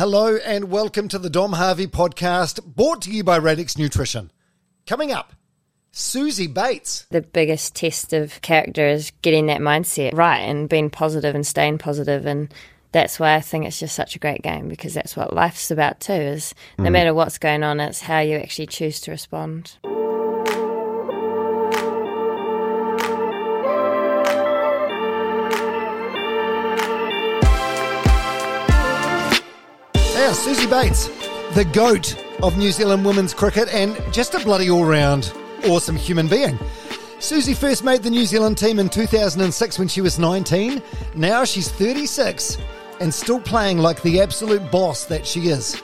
Hello and welcome to the Dom Harvey podcast, brought to you by Radix Nutrition. Coming up, Suzie Bates. The biggest test of character is getting that mindset right and being positive and staying positive and that's why I think it's just such a great game because that's what life's about too is no mm. matter what's going on it's how you actually choose to respond. Yeah, Suzie Bates, the goat of New Zealand women's cricket and just a bloody all round awesome human being. Suzie first made the New Zealand team in 2006 when she was 19. Now she's 36 and still playing like the absolute boss that she is.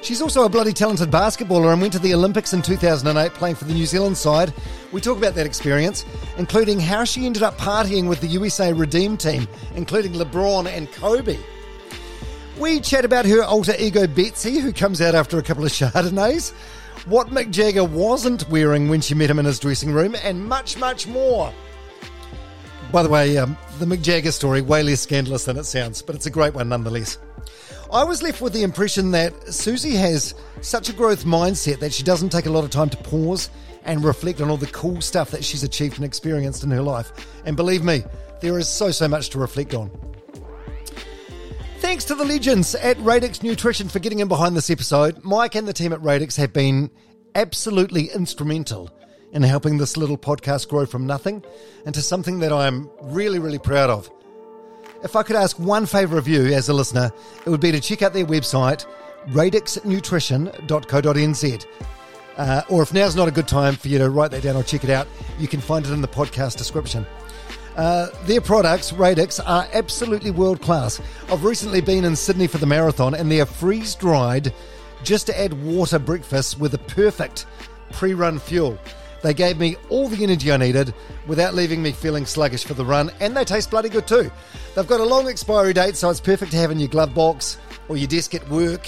She's also a bloody talented basketballer and went to the Olympics in 2008 playing for the New Zealand side. We talk about that experience, including how she ended up partying with the USA Redeem team, including LeBron and Kobe. We chat about her alter ego Betsy, who comes out after a couple of Chardonnays, what Mick Jagger wasn't wearing when she met him in his dressing room, and much, much more. By the way, um, the Mick Jagger story, way less scandalous than it sounds, but it's a great one nonetheless. I was left with the impression that Suzie has such a growth mindset that she doesn't take a lot of time to pause and reflect on all the cool stuff that she's achieved and experienced in her life. And believe me, there is so, so much to reflect on. Thanks to the legends at Radix Nutrition for getting in behind this episode. Mike and the team at Radix have been absolutely instrumental in helping this little podcast grow from nothing into something that I'm really, really proud of. If I could ask one favour of you as a listener, it would be to check out their website, radixnutrition.co.nz. Uh, or if now's not a good time for you to write that down or check it out, you can find it in the podcast description. Uh, their products, Radix, are absolutely world class. I've recently been in Sydney for the marathon, and they are freeze dried just to add water breakfast with a perfect pre run fuel. They gave me all the energy I needed without leaving me feeling sluggish for the run, and they taste bloody good too. They've got a long expiry date, so it's perfect to have in your glove box or your desk at work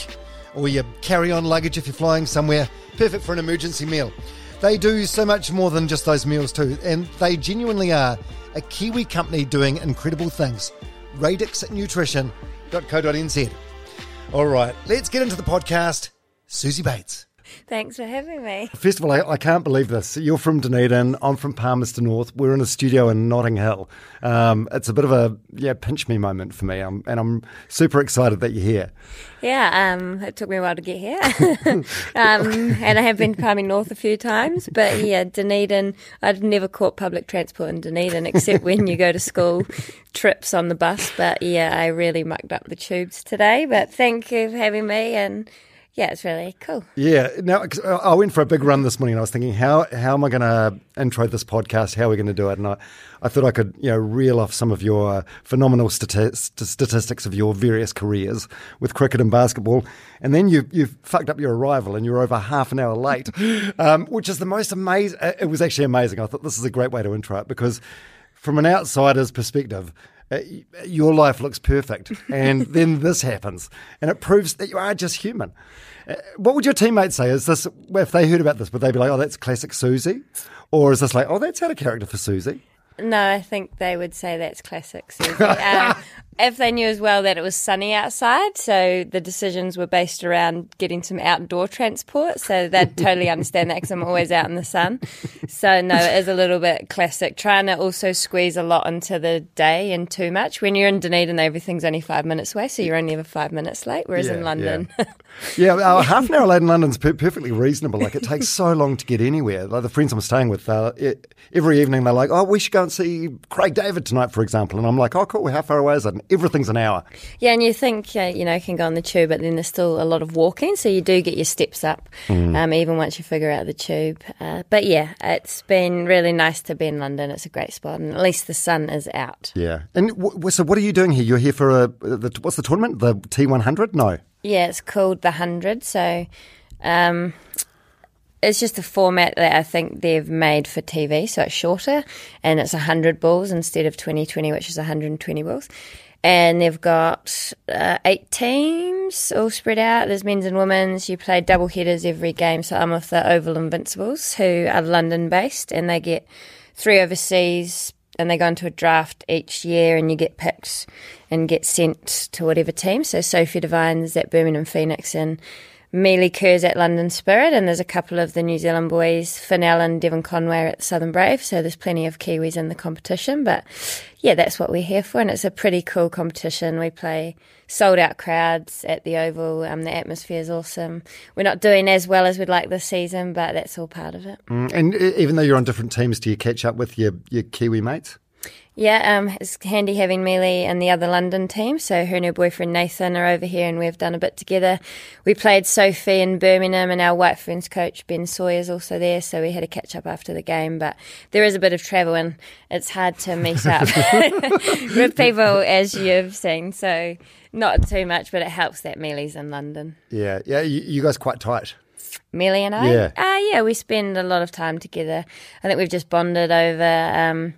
or your carry on luggage if you're flying somewhere. Perfect for an emergency meal. They do so much more than just those meals, too, and they genuinely are a Kiwi company doing incredible things. radixnutrition.co.nz. All right, let's get into the podcast. Suzie Bates. Thanks for having me. First of all, I, I can't believe this. You're from Dunedin. I'm from Palmerston North. We're in a studio in Notting Hill. Um, it's a bit of a yeah pinch me moment for me, um, and I'm super excited that you're here. Yeah, um, it took me a while to get here. um, and I have been to Palmy North a few times, but yeah, Dunedin, I'd never caught public transport in Dunedin except when you go to school trips on the bus. But yeah, I really mucked up the tubes today. But thank you for having me and yeah, it's really cool. Yeah. Now, I went for a big run this morning and I was thinking, how, how am I going to intro this podcast? How are we going to do it? And I, I thought I could, you know, reel off some of your phenomenal stati- st- statistics of your various careers with cricket and basketball. And then you, you've fucked up your arrival and you're over half an hour late, um, which is the most amazing. It was actually amazing. I thought this is a great way to intro it because from an outsider's perspective, uh, your life looks perfect, and then this happens, and it proves that you are just human. Uh, what would your teammates say? Is this if they heard about this, would they be like, "Oh, that's classic Suzie," or is this like, "Oh, that's out of character for Suzie"? No, I think they would say that's classic Suzie. um, if they knew as well that it was sunny outside, so the decisions were based around getting some outdoor transport, so they'd totally understand that because I'm always out in the sun. So no, it is a little bit classic. Trying to also squeeze a lot into the day and too much. When you're in Dunedin, everything's only five minutes away, so you're only ever five minutes late. Whereas Yeah, in London, Yeah, uh, half an hour late in London's per- perfectly reasonable. Like it takes so long to get anywhere. Like the friends I'm staying with, uh, it, every evening they're like, "Oh, we should go and see Craig David tonight, for example," and I'm like, "Oh, cool. How far away is it?" Everything's an hour. Yeah, and you think uh, you know you can go on the tube, but then there's still a lot of walking, so you do get your steps up, um, even once you figure out the tube. Uh, but yeah, it's been really nice to be in London. It's a great spot, and at least the sun is out. Yeah. And w- so, what are you doing here? You're here for a the, what's the tournament? The T100? No. Yeah, it's called the hundred. So um, it's just a format that I think they've made for TV. So it's shorter and it's hundred balls instead of 2020, which is 120 balls. And they've got uh, eight teams all spread out. There's men's and women's. You play double headers every game. So I'm with the Oval Invincibles, who are London based, and they get three overseas and they go into a draft each year and you get picked and get sent to whatever team. So Sophie Devine's at Birmingham Phoenix and Melie Kerr's at London Spirit and there's a couple of the New Zealand boys, Finn and Devon Conway at Southern Brave. So there's plenty of Kiwis in the competition. But yeah, that's what we're here for and it's a pretty cool competition. We play sold out crowds at the Oval. Um, the atmosphere is awesome. We're not doing as well as we'd like this season, but that's all part of it. Mm, and even though you're on different teams, do you catch up with your, your Kiwi mates? Yeah, um, it's handy having Melie and the other London team. So her and her boyfriend Nathan are over here, and we've done a bit together. We played Sophie in Birmingham, and our White Ferns coach Ben Sawyer is also there. So we had a catch up after the game. But there is a bit of travel, and it's hard to meet up with people, as you've seen. So not too much, but it helps that Melie's in London. Yeah, yeah, you, you guys quite tight. Millie and I. Yeah. Uh, yeah, we spend a lot of time together. I think we've just bonded over. Um,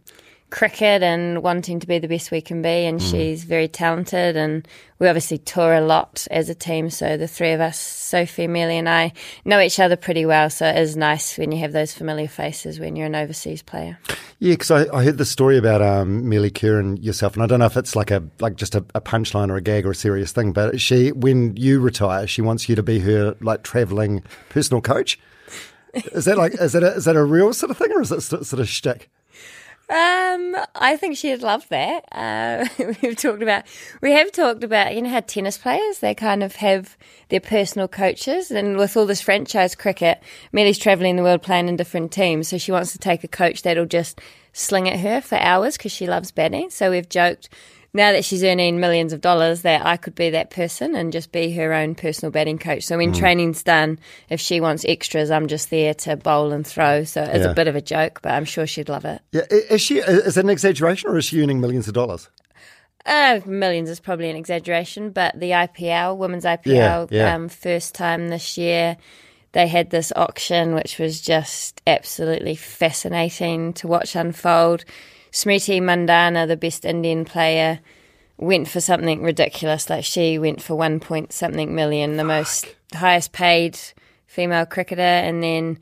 cricket and wanting to be the best we can be. And mm. she's very talented. And we obviously tour a lot as a team. So the three of us, Sophie, Amelia, and I, know each other pretty well. So it is nice when you have those familiar faces when you're an overseas player. Yeah, because I, I, heard the story about um, Melie Kerr and yourself, and I don't know if it's like a like just a, a punchline or a gag or a serious thing, but she, when you retire, she wants you to be her like traveling personal coach. Is that like is that a, is that a real sort of thing, or is it sort of shtick? Um, I think she'd love that. Uh, we've talked about, we have talked about, you know, how tennis players, they kind of have their personal coaches. And with all this franchise cricket, Melie's traveling the world playing in different teams. So she wants to take a coach that'll just sling at her for hours because she loves batting. So we've joked, now that she's earning millions of dollars, that I could be that person and just be her own personal batting coach. So when mm. training's done, if she wants extras, I'm just there to bowl and throw. So it's yeah. a bit of a joke, but I'm sure she'd love it. Yeah, is she? Is that an exaggeration, or is she earning millions of dollars? Uh, millions is probably an exaggeration, but the IPL, women's IPL, yeah, yeah. Um, first time this year, they had this auction, which was just absolutely fascinating to watch unfold Smriti Mandhana, the best Indian player, went for something ridiculous. Like she went for one point something million, the most highest paid female cricketer, and then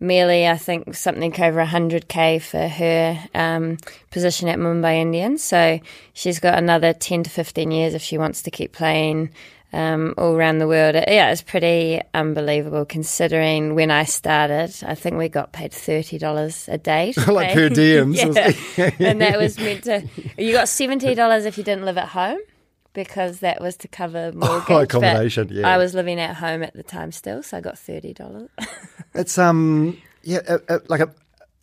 Melie, I think something over 100k for her um, position at Mumbai Indians. So she's got another 10 to 15 years if she wants to keep playing um, all around the world. Yeah, it's pretty unbelievable considering when I started, I think we got paid $30 a day. like per diems. yeah. and that was meant to, you got $70 if you didn't live at home because that was to cover mortgage. Oh, accommodation, yeah. I was living at home at the time still, so I got $30. it's, um, yeah, uh, uh, like a,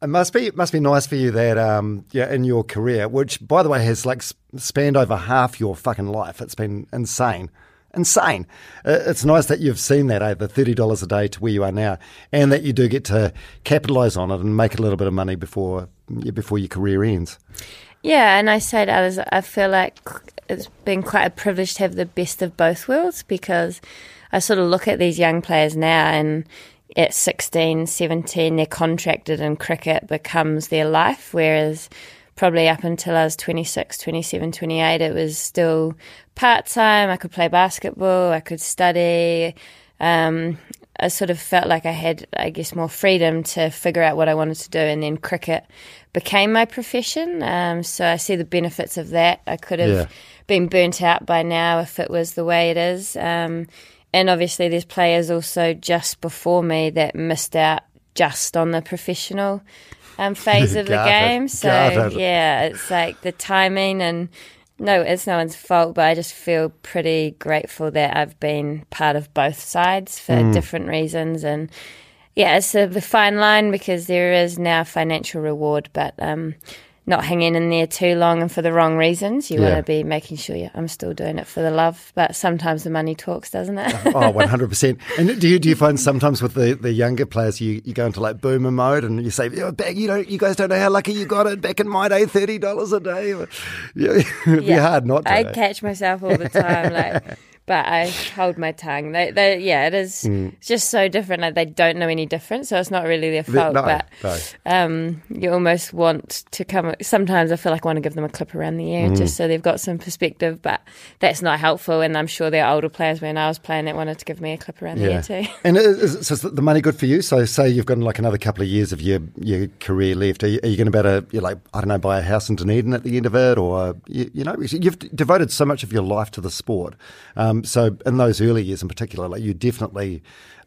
it must be it must be nice for you that um yeah in your career, which by the way has like spanned over half your fucking life. It's been insane insane. Uh, it's nice that you've seen that, eh, the $30 a day to where you are now, and that you do get to capitalise on it and make a little bit of money before, before your career ends. Yeah, and I say to others, I feel like it's been quite a privilege to have the best of both worlds because I sort of look at these young players now and at 16, 17, they're contracted and cricket becomes their life, whereas probably up until I was 26, 27, 28, it was still part time. I could play basketball, I could study. Um, I sort of felt like I had, I guess, more freedom to figure out what I wanted to do, and then cricket became my profession. Um, so I see the benefits of that. I could have yeah. been burnt out by now if it was the way it is. Um, and obviously, there's players also just before me that missed out just on the professional um, phase of the game. So yeah, it's like the timing and no, it's no one's fault, but I just feel pretty grateful that I've been part of both sides for mm. different reasons. And yeah, it's a fine line because there is now financial reward, but um, not hanging in there too long and for the wrong reasons. You yeah. want to be making sure you, I'm still doing it for the love, but sometimes the money talks, doesn't it? oh, 100%. And do you, do you find sometimes with the, the younger players, you, you go into like boomer mode and you say, oh, back, you know, you guys don't know how lucky you got it back in my day, $30 a day. Yeah, it'd yeah. be hard not to. I eh? catch myself all the time. like, but I hold my tongue. They, they, yeah, it is it's just so different. Like they don't know any different, so it's not really their fault. no, but no. um, you almost want to come. Sometimes I feel like I want to give them a clip around the ear just so they've got some perspective, but that's not helpful. And I'm sure there are older players when I was playing that wanted to give me a clip around the ear too. and is, is, so is the money good for you? So, say you've got like another couple of years of your your career left. Are you, are you going to better, you like, I don't know, buy a house in Dunedin at the end of it, or you, you know, you've devoted so much of your life to the sport. Um, so, in those early years, in particular, like you definitely,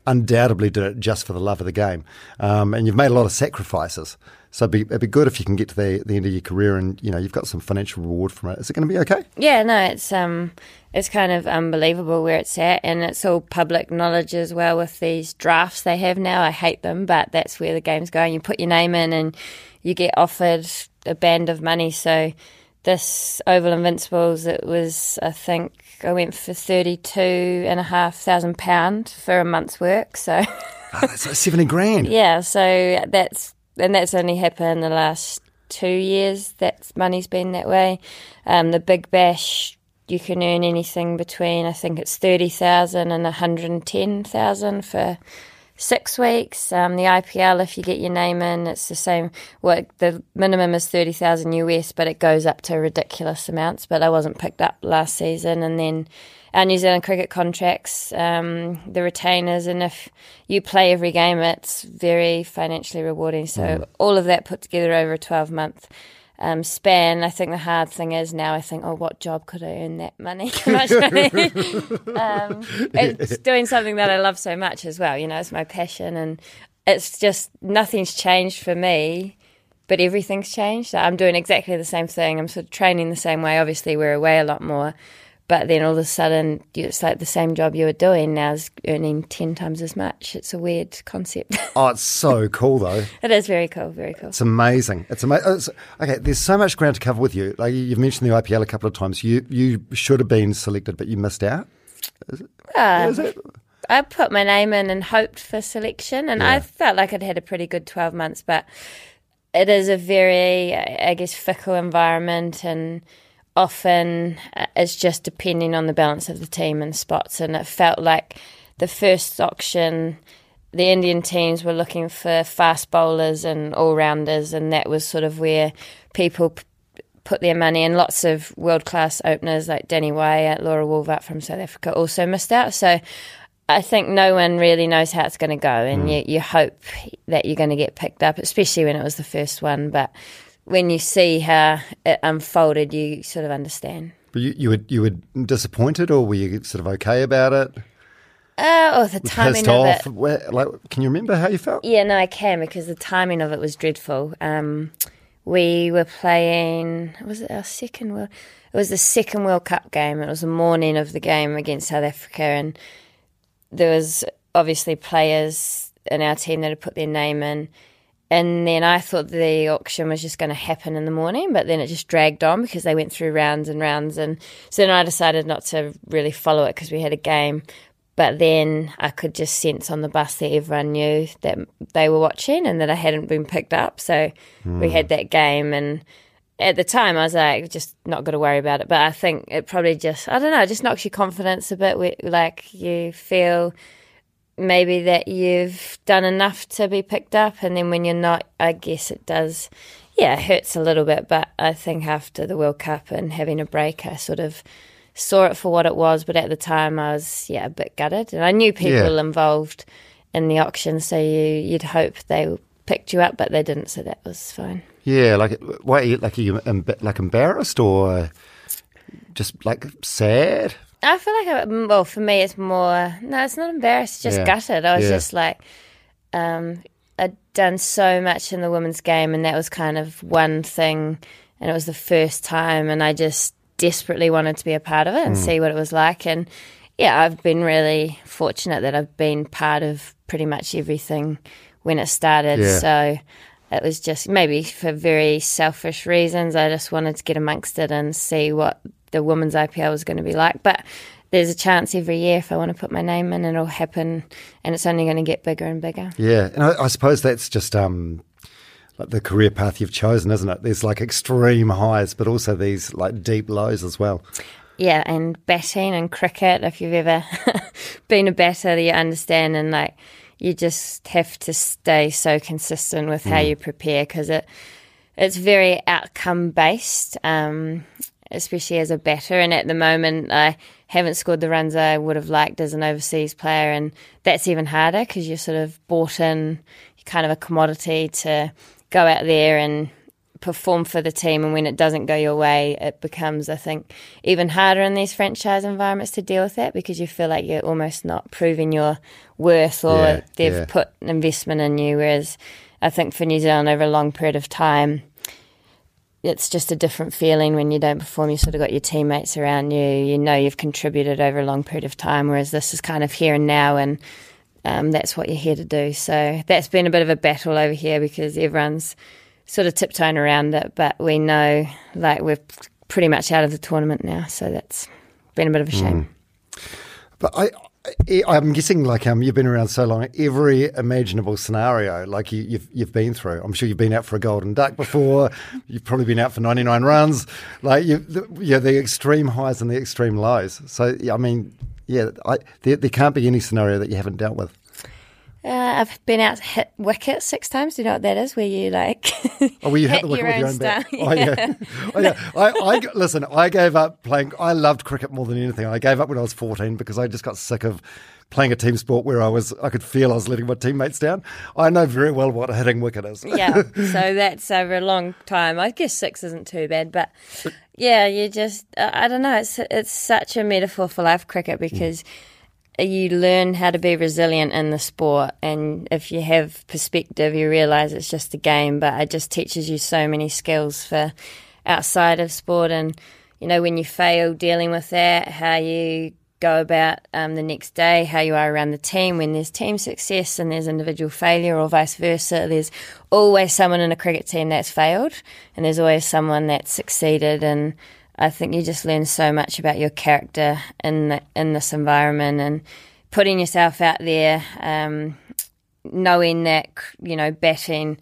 undoubtedly, did it just for the love of the game, um, and you've made a lot of sacrifices. So it'd be, it'd be good if you can get to the, the end of your career and you know you've got some financial reward from it. Is it going to be okay? Yeah, no, it's um, it's kind of unbelievable where it's at, and it's all public knowledge as well with these drafts they have now. I hate them, but that's where the game's going. You put your name in, and you get offered a band of money. So this Oval Invincibles, it was I think I went for thirty two and a half thousand pound for a month's work. So Oh, that's like seventy grand. yeah, so that's and that's only happened in the last two years. That money's been that way. Um, the Big Bash, you can earn anything between I think it's thirty thousand and one hundred and ten thousand for six weeks. Um, the IPL, if you get your name in, it's the same. Well, the minimum is thirty thousand US, but it goes up to ridiculous amounts. But I wasn't picked up last season, and then our New Zealand cricket contracts, um, the retainers, and if you play every game, it's very financially rewarding. So all of that put together over a twelve month. Um, span. I think the hard thing is now. I think, oh, what job could I earn that money? Much money. um, it's doing something that I love so much as well. You know, it's my passion, and it's just nothing's changed for me, but everything's changed. I'm doing exactly the same thing. I'm sort of training the same way. Obviously, we're away a lot more, but then all of a sudden, it's like the same job you were doing now is earning ten times as much. It's a weird concept. Oh, it's so cool though. it is very cool. Very cool. It's amazing. It's amazing. Okay, there's so much ground to cover with you. Like you've mentioned the IPL a couple of times. You you should have been selected, but you missed out. Uh, Is it? I put my name in and hoped for selection, and I felt like I'd had a pretty good 12 months, but it is a very, I guess, fickle environment, and often uh, it's just depending on the balance of the team and spots. And it felt like the first auction, the Indian teams were looking for fast bowlers and all rounders, and that was sort of where people p- put their money in. Lots of world class openers like Danni Wyatt, Laura Wolvaardt from South Africa also missed out. So I think no one really knows how it's going to go, and you, you hope that you're going to get picked up, especially when it was the first one. But when you see how it unfolded, you sort of understand. But you, you were you were disappointed, or were you sort of okay about it? Uh, oh, the timing Pissed of off? it. Where, like, can you remember how you felt? Yeah, no, I can because the timing of it was dreadful. Um, we were playing. Was it our second World? It was the second World Cup game. It was the morning of the game against South Africa, and there was obviously players in our team that had put their name in. And then I thought the auction was just going to happen in the morning, but then it just dragged on because they went through rounds and rounds. And so then I decided not to really follow it because we had a game. But then I could just sense on the bus that everyone knew that they were watching and that I hadn't been picked up. So we had hmm. that game. And at the time, I was like, just not going to worry about it. But I think it probably just, I don't know, it just knocks your confidence a bit. Like you feel maybe that you've done enough to be picked up. And then when you're not, I guess it does, yeah, it hurts a little bit. But I think after the World Cup and having a break, I sort of saw it for what it was. But at the time, I was, yeah, a bit gutted. And I knew people Yeah. involved in the auction. So you, you'd hope they picked you up, but they didn't. So that was fine. Yeah, like, why? Are you, like, are you like embarrassed or just like sad? I feel like, I, well, for me, it's more, no, it's not embarrassed, it's just Yeah. gutted. I was Yeah. just like, um, I'd done so much in the women's game, and that was kind of one thing, and it was the first time, and I just desperately wanted to be a part of it and Mm. see what it was like. And yeah, I've been really fortunate that I've been part of pretty much everything when it started. Yeah. So it was just maybe for very selfish reasons. I just wanted to get amongst it and see what the women's IPL was going to be like. But there's a chance every year if I want to put my name in, it'll happen, and it's only going to get bigger and bigger. Yeah, and I, I suppose that's just um, like the career path you've chosen, isn't it? There's like extreme highs, but also these like deep lows as well. yeah, and batting and cricket. If you've ever been a batter, you understand, and like you just have to stay so consistent with how you prepare because it it's very outcome based, um, especially as a batter. And at the moment, I haven't scored the runs I would have liked as an overseas player, and that's even harder because you're sort of bought in, kind of a commodity to go out there and perform for the team and when it doesn't go your way it becomes i think even harder in these franchise environments to deal with that because you feel like you're almost not proving your worth or Yeah, they've yeah. put investment in you whereas i think for new zealand over a long period of time it's just a different feeling when you don't perform. You sort of got your teammates around you. You know you've contributed over a long period of time, whereas this is kind of here and now, and um, that's what you're here to do. So that's been a bit of a battle over here because everyone's sort of tiptoeing around it, but we know like we're pretty much out of the tournament now. So that's been a bit of a shame. But I, I, I'm guessing like um, you've been around so long, every imaginable scenario like you, you've you've been through. I'm sure you've been out for a golden duck before. you've probably been out for 99 runs. Like you, the, yeah, the extreme highs and the extreme lows. So I mean, yeah, I, there, there can't be any scenario that you haven't dealt with. Uh, I've been out to hit wicket six times. Do you know what that is? Where you like Oh, well, you hit, hit the wicket your with your own bat. Oh, yeah. oh, yeah. I, I, listen, I gave up playing. I loved cricket more than anything. I gave up when I was 14 because I just got sick of playing a team sport where I was, I could feel I was letting my teammates down. I know very well what a hitting wicket is. yeah. So that's over a long time. I guess six isn't too bad, but yeah, you just I I don't know. It's it's such a metaphor for life cricket because you learn how to be resilient in the sport, and if you have perspective, you realize it's just a game. But it just teaches you so many skills for outside of sport, and you know when you fail, dealing with that, how you go about um, the next day, how you are around the team when there's team success and there's individual failure, or vice versa. There's always someone in a cricket team that's failed, and there's always someone that's succeeded. And I think you just learn so much about your character in the, in this environment and putting yourself out there, um, knowing that you know batting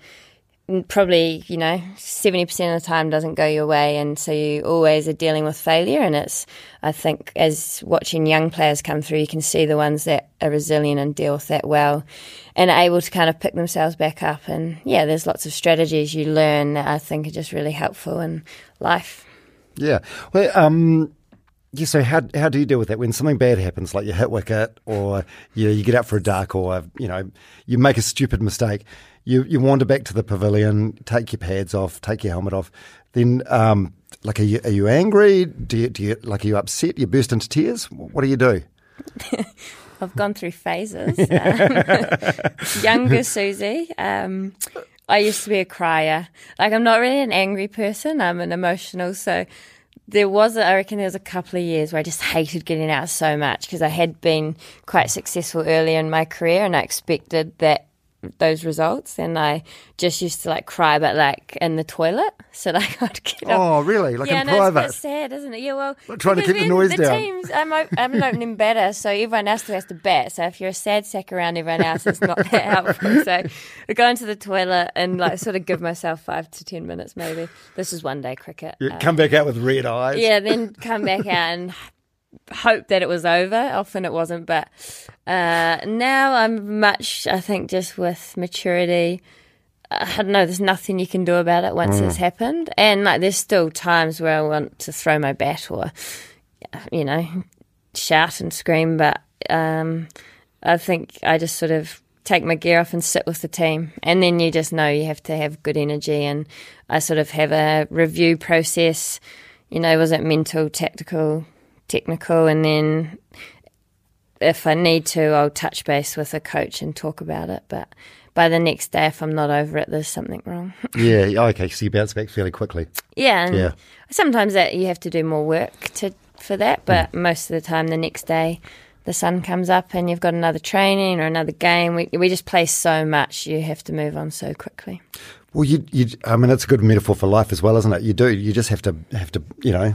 probably you know 70% of the time doesn't go your way and so you always are dealing with failure and it's i think as watching young players come through you can see the ones that are resilient and deal with that well and are able to kind of pick themselves back up and yeah there's lots of strategies you learn that i think are just really helpful in life Yeah. Well, um, yeah. So how how do you deal with that when something bad happens, like you hit wicket, or you you get out for a duck, or you know you make a stupid mistake, you you wander back to the pavilion, take your pads off, take your helmet off, then um, like are you are you angry? Do you do you like are you upset? You burst into tears? What do you do? I've gone through phases. Um, younger Suzie, um, I used to be a crier. Like I'm not really an angry person. I'm an emotional. So there was, a, I reckon, there was a couple of years where I just hated getting out so much because I had been quite successful earlier in my career, and I expected that those results, and I just used to like cry, but like in the toilet. So like I'd get up Oh, really? Like yeah, in no, it's private? bit sad, isn't it? Yeah, well, Like trying to keep the noise the down. Teams, I'm, I'm an opening batter, so everyone else has to bat. So if you're a sad sack around everyone else, it's not that helpful. So I go into the toilet and like sort of give myself five to ten minutes, maybe. This is one day cricket. You Um, come back out with red eyes. yeah, then come back out and hope that it was over. Often it wasn't, but uh, now I'm much, I think, just with maturity. I don't know. There's nothing you can do about it once it's happened, and like there's still times where I want to throw my bat or, you know, shout and scream. But um, I think I just sort of take my gear off and sit with the team, and then you just know you have to have good energy. And I sort of have a review process. You know, was it mental, tactical, technical, and then if I need to, I'll touch base with a coach and talk about it. But by the next day, if I'm not over it, there's something wrong. Yeah. Okay. So you bounce back fairly quickly. yeah, Yeah. sometimes that you have to do more work to for that, but mm. most of the time, the next day, the sun comes up and you've got another training or another game. We we just play so much, you have to move on so quickly. Well, you, you, I mean, it's a good metaphor for life as well, isn't it? You do. You just have to have to, you know,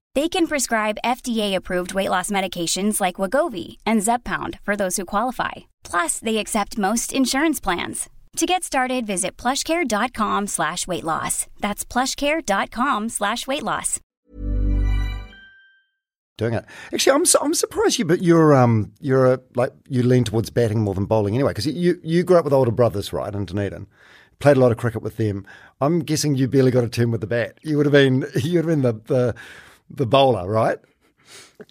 They can prescribe FDA-approved weight loss medications like Wegovy and Zepbound for those who qualify. Plus, they accept most insurance plans. To get started, visit plushcare.com slash weight loss. That's plushcare.com slash weight loss. Doing it. Actually, I'm su- I'm surprised you, but you're um you're a, like you lean towards batting more than bowling anyway because you you grew up with older brothers, right, in Dunedin. Played a lot of cricket with them. I'm guessing you barely got a turn with the bat. You would have been you would have been the the, the bowler, right?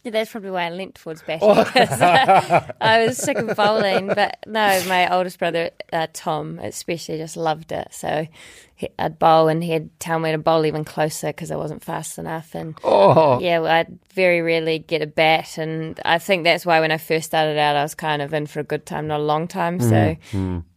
Yeah, that's probably why I leant towards batting. uh, I was sick of bowling, but no, my oldest brother uh, Tom especially just loved it. So he, I'd bowl, and he'd tell me to bowl even closer because I wasn't fast enough. And oh. yeah, well, I'd very rarely get a bat, and I think that's why when I first started out, I was kind of in for a good time, not a long time. So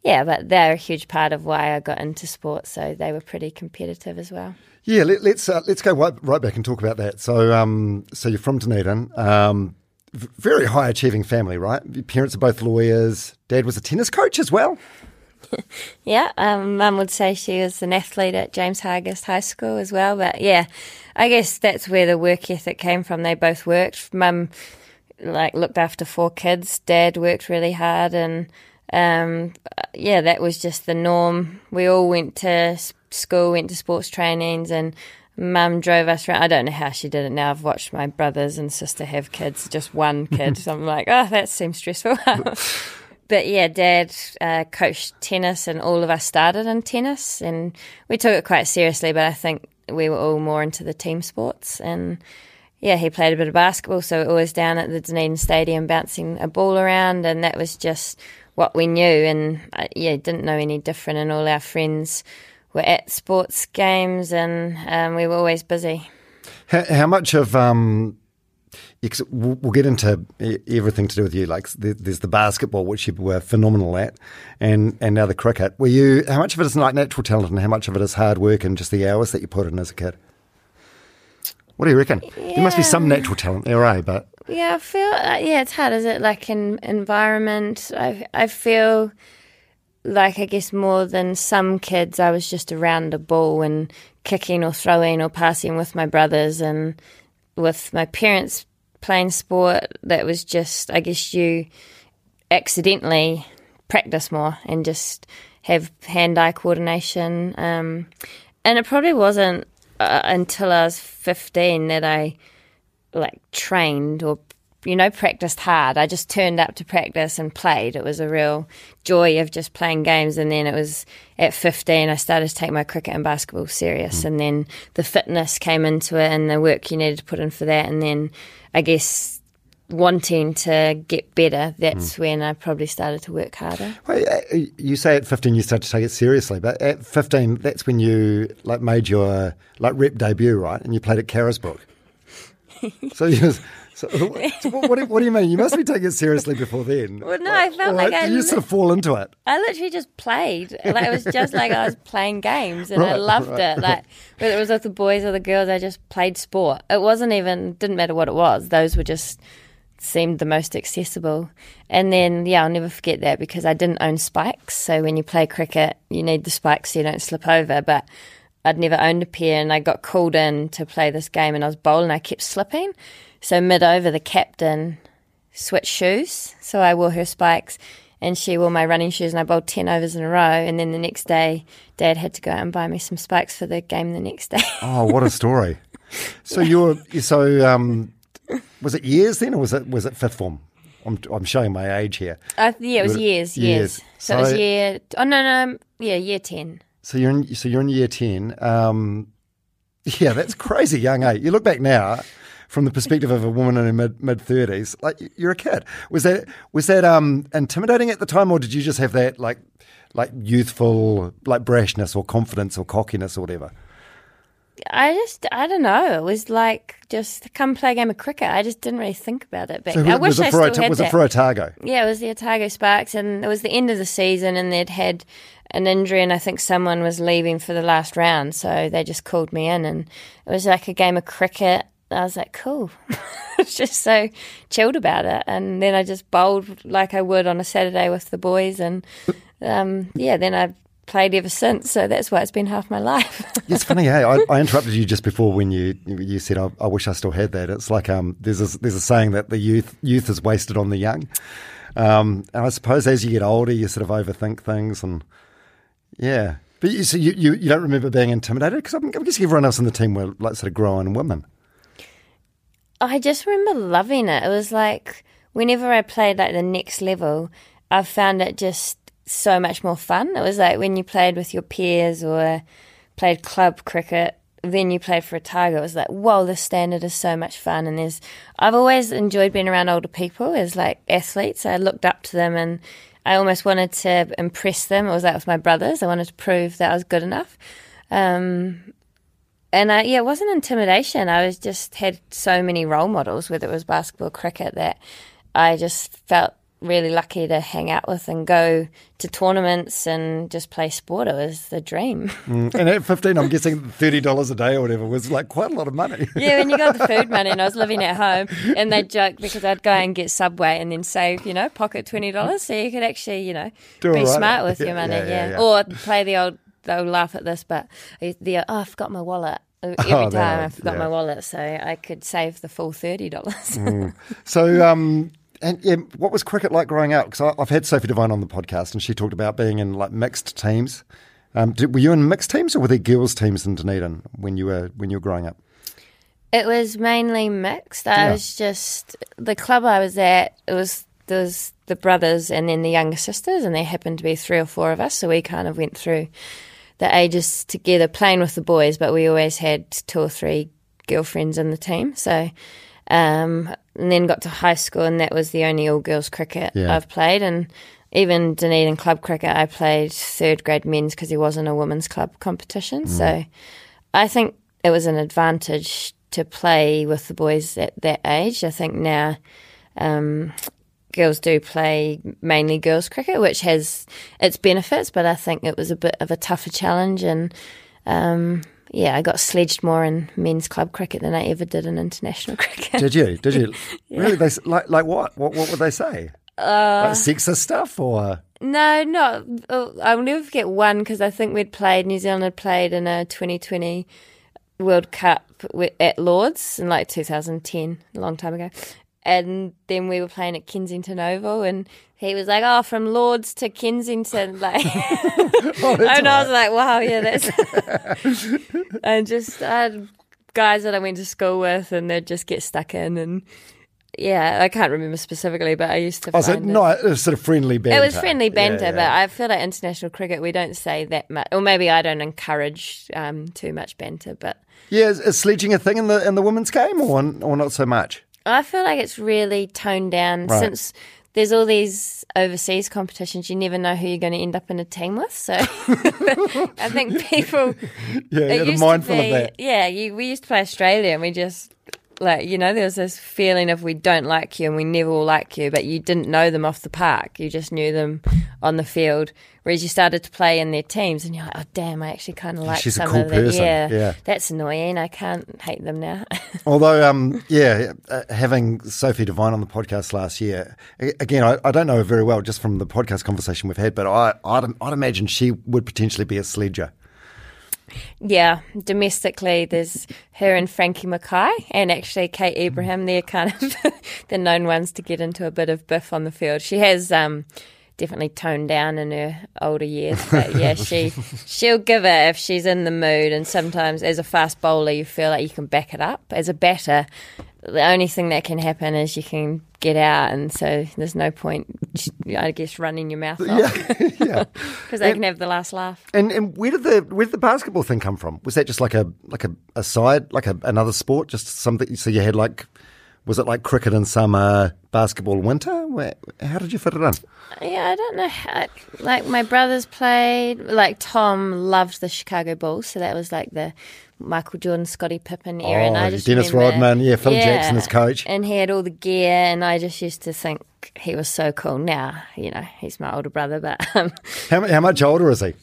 yeah, but they're a huge part of why I got into sports. So they were pretty competitive as well. Yeah, let, let's uh, let's go right, right back and talk about that. So, um, so you're from Dunedin, um, very high achieving family, right? Your parents are both lawyers. Dad was a tennis coach as well. Yeah, um, Mum would say she was an athlete at James Hargest High School as well. But yeah, I guess that's where the work ethic came from. They both worked. Mum like looked after four kids. Dad worked really hard, and um, yeah, that was just the norm. We all went to school, went to sports trainings, and Mum drove us around. I don't know how she did it now. I've watched my brothers and sister have kids, just one kid. so I'm like, oh, that seems stressful. but yeah, Dad uh, coached tennis, and all of us started in tennis, and we took it quite seriously. But I think we were all more into the team sports, and yeah, he played a bit of basketball, so always down at the Dunedin Stadium bouncing a ball around, and that was just what we knew. And uh, yeah, didn't know any different, and all our friends were at sports games, and um, we were always busy. How, how much of um, we'll, we'll get into everything to do with you. Like there's the basketball, which you were phenomenal at, and and now the cricket. Were you? How much of it is like natural talent, and how much of it is hard work and just the hours that you put in as a kid? What do you reckon? There must be some natural talent there, eh? But Yeah, I feel uh, yeah, it's hard. Is it like an environment? I I feel like I guess more than some kids, I was just around a ball and kicking or throwing or passing with my brothers and with my parents playing sport. That was just I guess you accidentally practice more and just have hand-eye coordination. Um, and it probably wasn't uh, until I was fifteen that I like trained or you know practiced hard. I just turned up to practice and played. It was a real joy of just playing games. And then it was at 15 i started to take my cricket and basketball serious. Mm. And then the fitness came into it and the work you needed to put in for that. And then i guess wanting to get better that's mm. when i probably started to work harder. Well, you say at 15 you started to take it seriously, but at 15 that's when you like made your like rep debut, right? And you played at Carisbrook. so you so, so what, what, do, what do you mean? You must be taking it seriously before then. Well, no, I felt like I you sort of fall into it. I literally just played. Like it was just like I was playing games, and I loved right, it. Like whether it was with the boys or the girls, I just played sport. It wasn't even didn't matter what it was. Those were just seemed the most accessible. And then yeah, I'll never forget that because I didn't own spikes. So when you play cricket, you need the spikes so you don't slip over. But I'd never owned a pair, and I got called in to play this game, and I was bowling. I kept slipping. So mid over, the captain switched shoes. So I wore her spikes and she wore my running shoes and I bowled 10 overs in a row. And then the next day, dad had to go out and buy me some spikes for the game the next day. Oh, what a story! So you're so um, was it years then, or was it was it fifth form? I'm I'm showing my age here. I, yeah, it was years, years. years. So, it was year, oh no, no, yeah, year 10. So you're in so you're in year ten. Um, yeah, that's crazy young, eh? You look back now. From the perspective of a woman in her mid mid thirties, like you're a kid. Was that was that um, intimidating at the time, or did you just have that like like youthful like brashness or confidence or cockiness or whatever? I just, I don't know. It was like just come play a game of cricket. I just didn't really think about it. But So I was wish I it for still Ota- had was that. it for Otago? Yeah, it was the Otago Sparks, and it was the end of the season, and they'd had an injury, and I think someone was leaving for the last round, so they just called me in, and it was like a game of cricket. I was like, cool. just so chilled about it, and then I just bowled like I would on a Saturday with the boys, and um, yeah, then I've played ever since. So that's why it's been half my life. It's funny, hey. I, I interrupted you just before when you you said, I, "I wish I still had that." It's like um, there's a, there's a saying that the youth youth is wasted on the young, um, and I suppose as you get older, you sort of overthink things, and yeah. But you, so you, you, you don't remember being intimidated because I'm guessing everyone else in the team were like sort of grown women. I just remember loving it. It was like whenever I played like the next level, I found it just so much more fun. It was like when you played with your peers or played club cricket, then you played for a Otago. It was like, whoa, the standard is so much fun. And there's, I've always enjoyed being around older people as like athletes. I looked up to them and I almost wanted to impress them. It was like with my brothers. I wanted to prove that I was good enough. Um, and I, yeah, it wasn't intimidation. I was just had so many role models, whether it was basketball, cricket, that I just felt really lucky to hang out with and go to tournaments and just play sport. It was the dream. Mm, and at 15, I'm guessing $30 a day or whatever was like quite a lot of money. yeah, when you got the food money, and I was living at home, and they joked because I'd go and get Subway and then save, you know, pocket twenty dollars, so you could actually, you know, Do be right. smart with Yeah, your money, yeah, yeah, yeah. Or play the old. They'll laugh at this, but the oh, I forgot my wallet. Every Oh, time I forgot yeah. my wallet, so I could save the full thirty dollars. So, um, and yeah, what was cricket like growing up? Because I've had Sophie Devine on the podcast, and she talked about being in like mixed teams. Um, did, were you in mixed teams, or were there girls' teams in Dunedin when you were when you were growing up? It was mainly mixed. I Yeah. was just the club I was at. It was there was the brothers and then the younger sisters, and there happened to be three or four of us. So we kind of went through the ages together, playing with the boys. But we always had two or three girlfriends in the team. So. Um, and then got to high school, and that was the only all girls cricket Yeah. I've played. And even Dunedin club cricket, I played third grade men's because there wasn't a women's club competition. So I think it was an advantage to play with the boys at that age. I think now um, girls do play mainly girls cricket, which has its benefits, but I think it was a bit of a tougher challenge. And um, yeah, I got sledged more in men's club cricket than I ever did in international cricket. Did you? Did you? Really? They like like what? What what would they say? Uh, like sexist stuff, or No, not. oh, I'll never forget one because I think we'd played. New Zealand had played in a 2020 World Cup at Lords in like 2010, a long time ago. And then we were playing at Kensington Oval, and he was like, "Oh, from Lords to Kensington," like, oh, and I was like, "Wow, yeah, that's." and just I had guys that I went to school with, and they'd just get stuck in, and yeah, I can't remember specifically, but I used to. right. Oh, so it- no, it was sort of friendly banter. it was friendly banter, Yeah, but. I feel like international cricket we don't say that much, or maybe I don't encourage um, too much banter. But yeah, is, is sledging a thing in the in the women's game, or or not so much? I feel like it's really toned down Right. since there's all these overseas competitions. You never know who you're going to end up in a team with. So I think people Yeah, yeah they're used to mindful be- of that. Yeah, you, we used to play Australia and we just like you know there was this feeling of we don't like you and we never will like you, but you didn't know them off the park. You just knew them on the field. Whereas you started to play in their teams and you're like, oh damn, I actually kind of like she's a some cool of them. Yeah, Yeah. that's annoying. I can't hate them now. Although, um, yeah, uh, having Sophie Devine on the podcast last year, again, I, I don't know her very well just from the podcast conversation we've had, but I, I'd, I'd imagine she would potentially be a sledger. Yeah, domestically, there's her and Frankie Mackay, and actually Kate Ebrahim. They're kind of the known ones to get into a bit of biff on the field. She has um, definitely toned down in her older years, but yeah, she she'll give it if she's in the mood. And sometimes, as a fast bowler, you feel like you can back it up. As a batter, the only thing that can happen is you can get out, and so there's no point, I guess, running your mouth off yeah. because they can have the last laugh. And and where did the where did the basketball thing come from? Was that just like a like a, a side, like a, another sport, just something? So you had like, was it like cricket in summer, basketball in winter? Where, how did you fit it in? Yeah, I don't know. How, like my brothers played. Like Tom loved the Chicago Bulls, so that was like the Michael Jordan, Scottie Pippen era. and Oh, I just Dennis remember- Rodman, yeah, Phil Jackson as coach. and he had all the gear, and I just used to think he was so cool. Now, you know, he's my older brother, but um, How, how much older is he?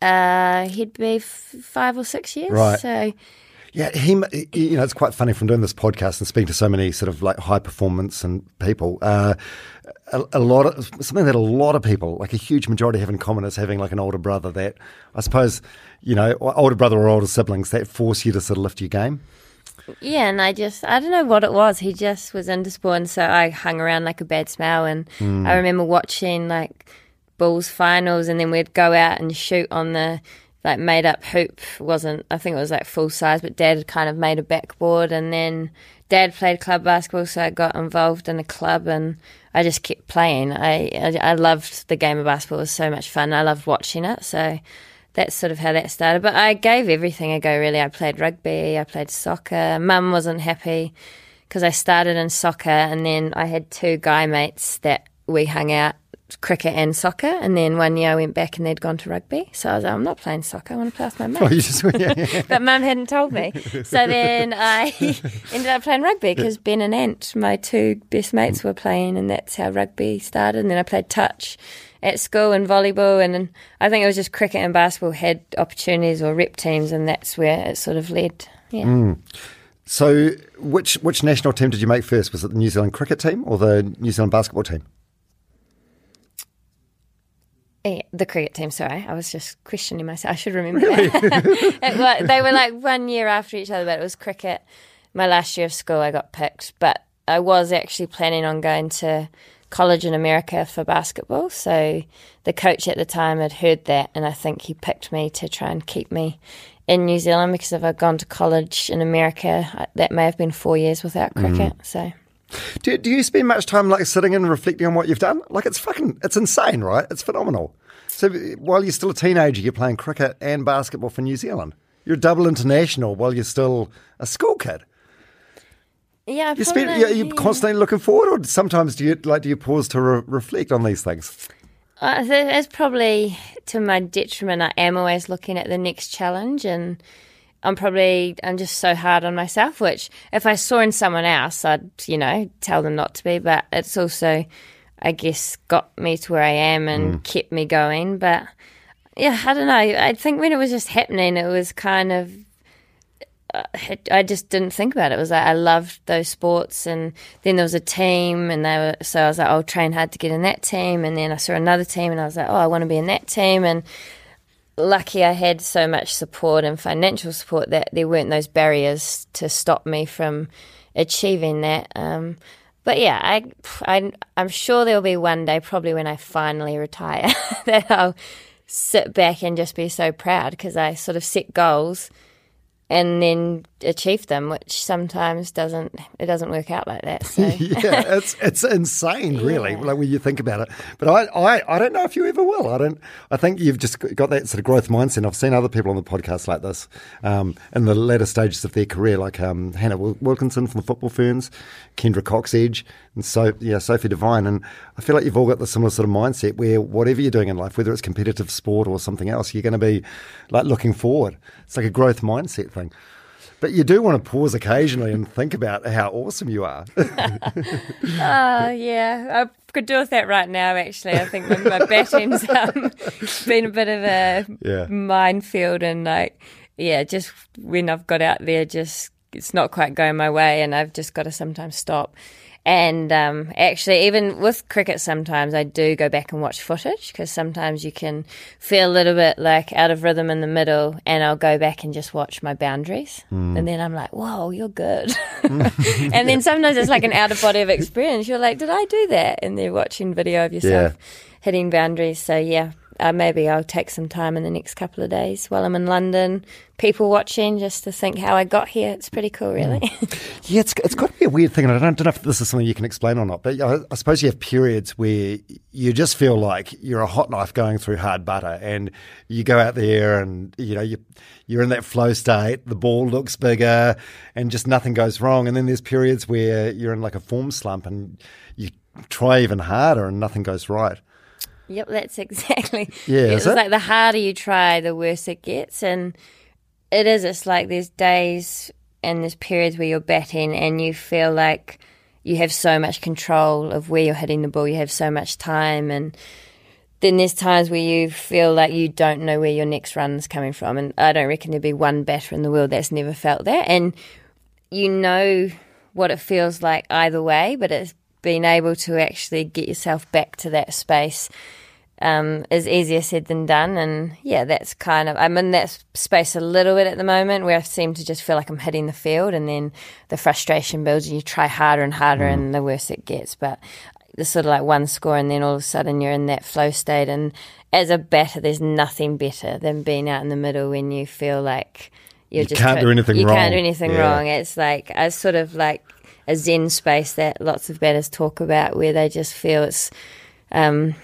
uh, he'd be f- five or six years. Right. So Yeah, he. You know, it's quite funny from doing this podcast and speaking to so many sort of like high performance and people. Uh, a, a lot of something that a lot of people, like a huge majority, have in common is having like an older brother that I suppose you know, older brother or older siblings that force you to sort of lift your game. Yeah, and I just, I don't know what it was. He just was into sport, and so I hung around like a bad smell. And I remember watching like Bulls finals, and then we'd go out and shoot on the like made up hoop. Wasn't, I think it was like full size, but dad had kind of made a backboard, and then dad played club basketball, so I got involved in a club, and I just kept playing. I, I, I loved the game of basketball, it was so much fun. I loved watching it, so that's sort of how that started. But I gave everything a go, really. I played rugby, I played soccer. Mum wasn't happy because I started in soccer and then I had two guy mates that we hung out cricket and soccer. And then one year I went back and they'd gone to rugby. So I was like, I'm not playing soccer, I want to play with my mates. Oh, just yeah, yeah. But mum hadn't told me. So then I ended up playing rugby because Ben and Ant, my two best mates, were playing, and that's how rugby started. And then I played touch at school and volleyball. And then I think it was just cricket and basketball had opportunities or rep teams, and that's where it sort of led. Yeah. Hmm. So, which which national team did you make first? Was it the New Zealand cricket team or the New Zealand basketball team? Yeah, the cricket team. Sorry, I was just questioning myself. I should remember that. It they were like one year after each other, but it was cricket. My last year of school, I got picked, but I was actually planning on going to college in America for basketball. So the coach at the time had heard that, and I think he picked me to try and keep me in New Zealand because if I'd gone to college in America, I- that may have been four years without mm-hmm. cricket. So. Do, do you spend much time like sitting and reflecting on what you've done? Like it's fucking, it's insane, right? It's phenomenal. So while you're still a teenager, you're playing cricket and basketball for New Zealand. You're a double international while you're still a school kid. Yeah, You spend, probably- you're, constantly looking forward, or sometimes do you like do you pause to re- reflect on these things? Uh, that's probably to my detriment. I am always looking at the next challenge, and I'm probably I'm just so hard on myself. Which if I saw in someone else, I'd you know tell them not to be. But it's also, I guess, got me to where I am and mm. kept me going. But yeah, I don't know. I think when it was just happening, it was kind of uh, I just didn't think about it. It was like I loved those sports, and then there was a team, and they were so I was like, I'll train hard to get in that team, and then I saw another team, and I was like, oh, I want to be in that team, and lucky I had so much support and financial support that there weren't those barriers to stop me from achieving that. Um, but yeah, I, I I'm sure there'll be one day, probably when I finally retire, that I'll sit back and just be so proud because I sort of set goals and then achieve them, which sometimes doesn't it doesn't work out like that. So yeah, it's it's insane, really, Yeah. like when you think about it. But I, I, I don't know if you ever will. I don't. I think you've just got that sort of growth mindset. I've seen other people on the podcast like this um, in the latter stages of their career, like um, Hannah Wilkinson from the Football Ferns, Kendra Cocksedge, and so yeah, Sophie Devine. And I feel like you've all got the similar sort of mindset where whatever you're doing in life, whether it's competitive sport or something else, you're going to be like looking forward. It's like a growth mindset thing. But you do want to pause occasionally and think about how awesome you are. Oh yeah, I could do with that right now. Actually, I think my, my batting's um, been a bit of a Yeah. minefield, and like, yeah, just when I've got out there, just it's not quite going my way, and I've just got to sometimes stop. And um, actually, even with cricket, sometimes I do go back and watch footage because sometimes you can feel a little bit like out of rhythm in the middle, and I'll go back and just watch my boundaries, and then I'm like, "Whoa, you're good." and then sometimes it's like an out of body of experience. You're like, "Did I do that?" And they're watching video of yourself Yeah. hitting boundaries. So yeah, uh, maybe I'll take some time in the next couple of days while I'm in London, people watching, just to think how I got here. It's pretty cool, really. Yeah, it's, it's got to be a weird thing, and I don't, don't know if this is something you can explain or not, but I, I suppose you have periods where you just feel like you're a hot knife going through hard butter, and you go out there and, you know, you, you're in that flow state, the ball looks bigger, and just nothing goes wrong. And then there's periods where you're in like a form slump and you try even harder and nothing goes right. Yep, that's exactly. Yeah, it's it? like the harder you try, the worse it gets, and it is. It's like there's days and there's periods where you're batting and you feel like you have so much control of where you're hitting the ball. You have so much time, and then there's times where you feel like you don't know where your next run's coming from. And I don't reckon there'd be one batter in the world that's never felt that. And you know what it feels like either way, but it's being able to actually get yourself back to that space um, is easier said than done. And yeah, that's kind of, I'm in that space a little bit at the moment where I seem to just feel like I'm hitting the field and then the frustration builds and you try harder and harder and the worse it gets. But there's sort of like one score and then all of a sudden you're in that flow state. And as a batter, there's nothing better than being out in the middle when you feel like you're You just can't do anything you wrong. can't do anything Yeah. wrong. It's like a sort of like a zen space that lots of batters talk about where they just feel it's um,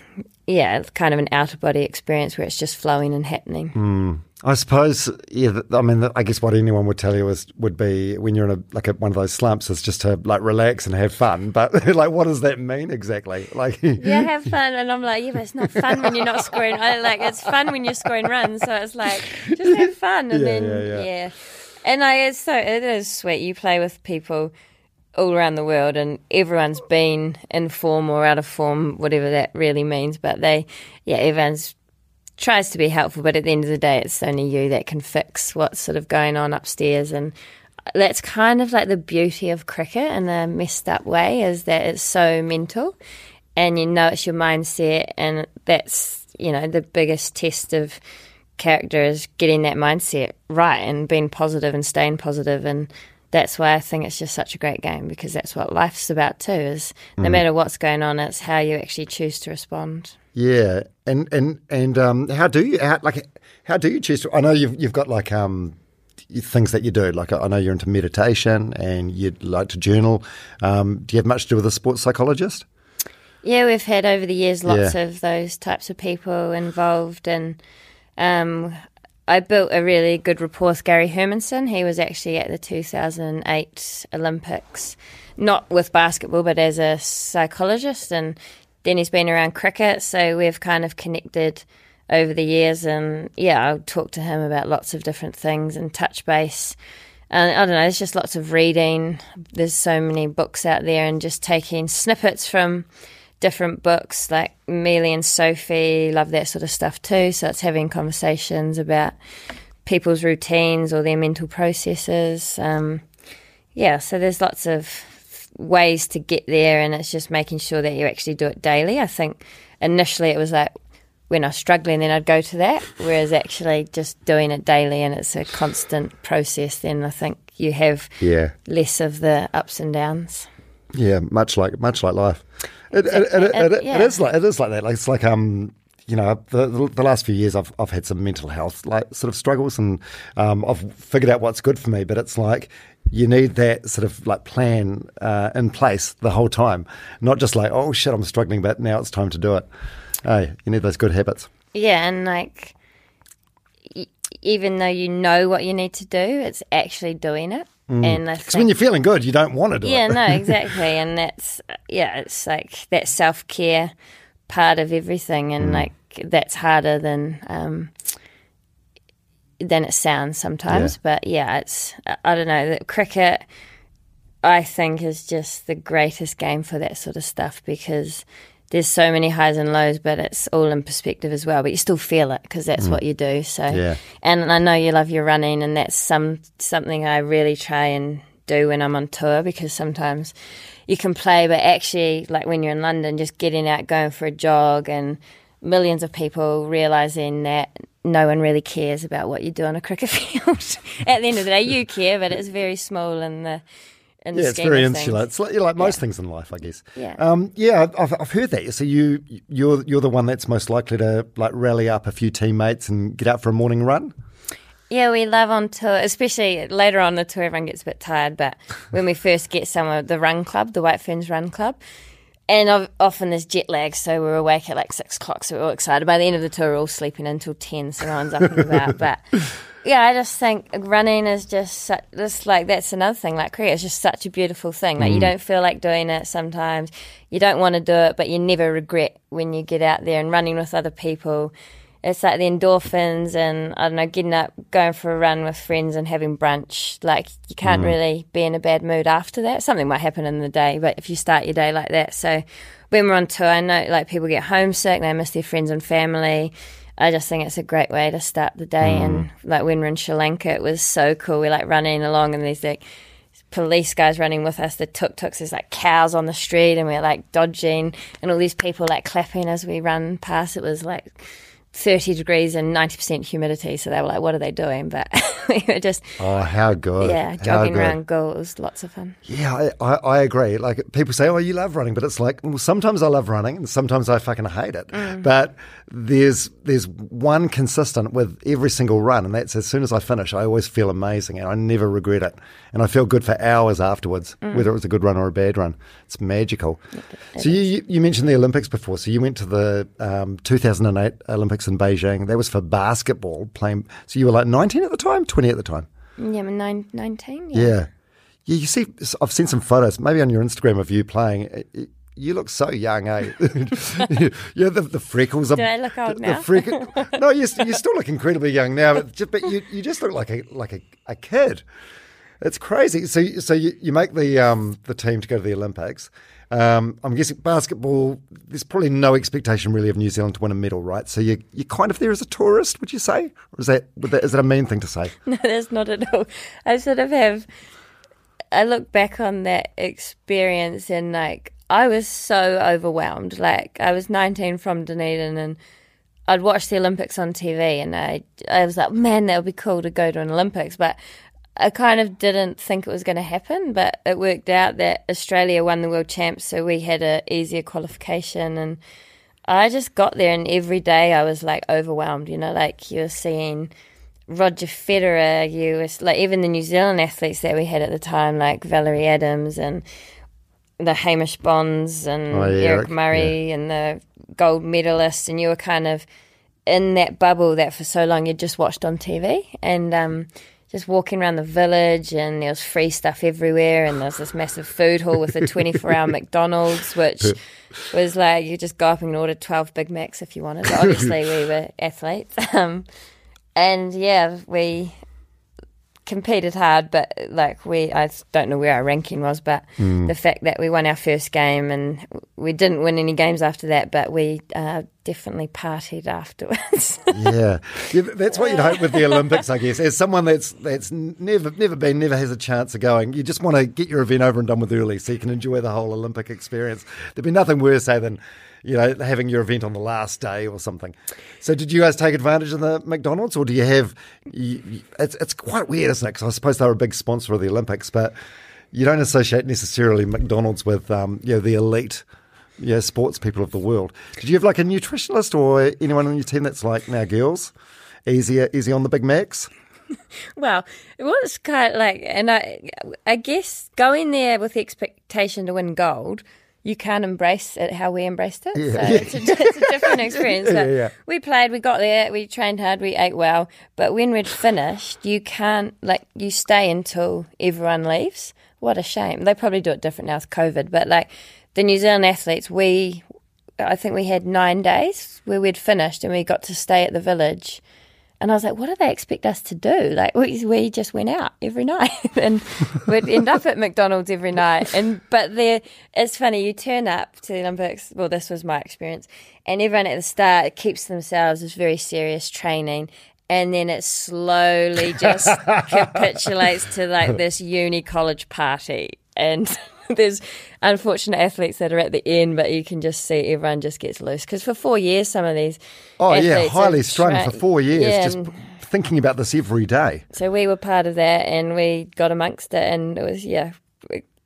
yeah, it's kind of an outer body experience where it's just flowing and happening. Hmm. I suppose, yeah. I mean, I guess what anyone would tell you is would be when you're in a like a, one of those slumps is just to like relax and have fun. But like, what does that mean exactly? Like, Yeah, have fun, and I'm like, yeah, but it's not fun when you're not scoring. I like it's fun when you're scoring runs, so it's like just have fun, and Yeah, then yeah, yeah. and I, it's so it is sweet. You play with people all around the world, and everyone's been in form or out of form, whatever that really means. But they, yeah, everyone's tries to be helpful, but at the end of the day, it's only you that can fix what's sort of going on upstairs. And that's kind of like the beauty of cricket in a messed up way is that it's so mental and you know it's your mindset. And that's, you know, the biggest test of character is getting that mindset right and being positive and staying positive and that's why I think it's just such a great game because that's what life's about too is no matter what's going on it's how you actually choose to respond. yeah, and and and um, how do you how, like how do you choose? To, I know you've you've got like um things that you do. Like I know you're into meditation and you'd like to journal. Um, do you have much to do with a sports psychologist? Yeah, we've had over the years lots Yeah. of those types of people involved, and um, I built a really good rapport with Gary Hermansson. He was actually at the 2008 Olympics, not with basketball, but as a psychologist, and then he's been around cricket, so we've kind of connected over the years. And yeah, I'll talk to him about lots of different things and touch base. And I don't know, there's just lots of reading. There's so many books out there, and just taking snippets from different books like Melie and Sophie love that sort of stuff too. So it's having conversations about people's routines or their mental processes. Um, yeah, so there's lots of ways to get there, and it's just making sure that you actually do it daily. I think initially it was like when I was struggling, then I'd go to that, whereas actually just doing it daily and it's a constant process, then I think you have Yeah. less of the ups and downs. Yeah, much like much like life. It, it, it, it, it- yeah. it is like it is like that. Like it's like um, you know, the, the the last few years I've I've had some mental health like sort of struggles, and um, I've figured out what's good for me. But it's like you need that sort of like plan uh, in place the whole time, not just like oh shit, I'm struggling, but now it's time to do it. Hey, you need those good habits. Yeah, and like, even though you know what you need to do, it's actually doing it. And Because when you're feeling good, you don't want to do yeah, it. Yeah, no, exactly, and that's yeah, it's like that self care part of everything, and like that's harder than um, than it sounds sometimes. Yeah. But yeah, it's I- I don't know that cricket. I think is just the greatest game for that sort of stuff because there's so many highs and lows, but it's all in perspective as well. But you still feel it because that's mm. what you do. So, Yeah. and I know you love your running, and that's some something I really try and do when I'm on tour because sometimes you can play, but actually, like when you're in London, just getting out, going for a jog, and millions of people realizing that no one really cares about what you do on a cricket field. At the end of the day, you care, but it's very small in the in Yeah, it's very insular. things. It's like, like most things in life, I guess. Yeah. Um, yeah, I've, I've heard that. So you you're you're the one that's most likely to like rally up a few teammates and get out for a morning run. Yeah, we love on tour, especially later on the tour, everyone gets a bit tired. But when we first get somewhere, the run club, the White Ferns Run Club, and often there's jet lag, so we're awake at like six o'clock, so we're all excited. By the end of the tour, we're all sleeping until 10, so no one's up and about. But yeah, I just think running is just such, just like that's another thing. Like cricket is just such a beautiful thing. Like you mm. don't feel like doing it sometimes, you don't want to do it, but you never regret when you get out there and running with other people it's like the endorphins and I don't know, getting up, going for a run with friends and having brunch. Like you can't mm. really be in a bad mood after that. Something might happen in the day, but if you start your day like that, so when we're on tour, I know like people get homesick, they miss their friends and family. I just think it's a great way to start the day. And like when we're in Sri Lanka, it was so cool. We're like running along and there's like police guys running with us, the tuk tuks, there's like cows on the street and we're like dodging and all these people like clapping as we run past. It was like 30 degrees and 90% humidity. So they were like, what are they doing? But we were just, Oh, how good! yeah, jogging good. around was lots of fun. Yeah, I, I, I agree. Like people say, oh, you love running, but it's like, well, sometimes I love running, and sometimes I fucking hate it. Mm. But there's there's one consistent with every single run, and that's as soon as I finish, I always feel amazing, and I never regret it, and I feel good for hours afterwards, Mm. whether it was a good run or a bad run. It's magical. so you you- mentioned the Olympics before, so you went to the um, 2008 Olympics in Beijing. That was for basketball playing. So you were like 19 at the time, 20 at the time. Yeah, I'm nine, 19. Yeah. Yeah, you see, I've seen some photos, maybe on your Instagram of you playing. You look so young, eh? yeah, the, the freckles. Are, Do I look old the, now? The freckle, no, you, you still look incredibly young now, but, just, but you, you just look like a like a, a kid. It's crazy. So, you- so you, you make the um, the team to go to the Olympics. Um, I'm guessing basketball. There's probably no expectation really of New Zealand to win a medal, right? So you you're kind of there as a tourist, would you say, or is that, would that is that a mean thing to say? No, that's not at all. I sort of have. I look back on that experience and like I was so overwhelmed. Like I was 19 from Dunedin and I'd watched the Olympics on TV and I I was like, man, that would be cool to go to an Olympics, but I kind of didn't think it was going to happen. But it worked out that Australia won the world champs, so we had a easier qualification and. I just got there, and every day I was like overwhelmed. You know, like you're seeing Roger Federer, you were, like even the New Zealand athletes that we had at the time, like Valerie Adams and the Hamish Bonds and Oh, yeah, Eric Murray and the gold medalists, and you were kind of in that bubble that for so long you'd just watched on TV and um, just walking around the village, and there was free stuff everywhere, and there was this massive food hall with a 24 hour McDonald's, which was like you just go up and order 12 Big Macs if you wanted. But obviously, we were athletes. Um, and yeah, we competed hard, but like we, I don't know where our ranking was, but the fact that we won our first game and we didn't win any games after that, but we uh, definitely partied afterwards. yeah. yeah, that's what you'd hope with the Olympics, I guess. As someone that's that's never never been, never has a chance of going, you just want to get your event over and done with early, so you can enjoy the whole Olympic experience. There'd be nothing worse, say, than you know having your event on the last day or something. So, did you guys take advantage of the McDonald's, or do you have? You, it's it's quite weird, isn't it? Because I suppose they're a big sponsor of the Olympics, but you don't associate necessarily McDonald's with um, you know the elite yeah, sports people of the world. Did you have like a nutritionist or anyone on your team that's like, now girls, easier, easy on the Big Macs? Well, it was kind of like, and I, I guess going there with the expectation to win gold, you can't embrace it how we embraced it. Yeah. so It's, a, it's a different experience. Yeah, But yeah. We played, we got there, we trained hard, we ate well. But when we'd finished, you can't, like, you stay until everyone leaves. What a shame. They probably do it different now with COVID. But, like, the New Zealand athletes, we, I think we had nine days where we'd finished and we got to stay at the village. And I was like, what do they expect us to do? Like, we, we just went out every night and we'd end up at McDonald's every night. And, but there, it's funny, you turn up to the Olympics. Well, this was my experience. And everyone at the start keeps themselves as very serious training. And then it slowly just capitulates to like this uni college party. And there's unfortunate athletes that are at the end, but you can just see everyone just gets loose. Because for four years, some of these. Oh, yeah, highly strung tra- for four years, Yeah, just p- thinking about this every day. so we were part of that and we got amongst it and it was, yeah,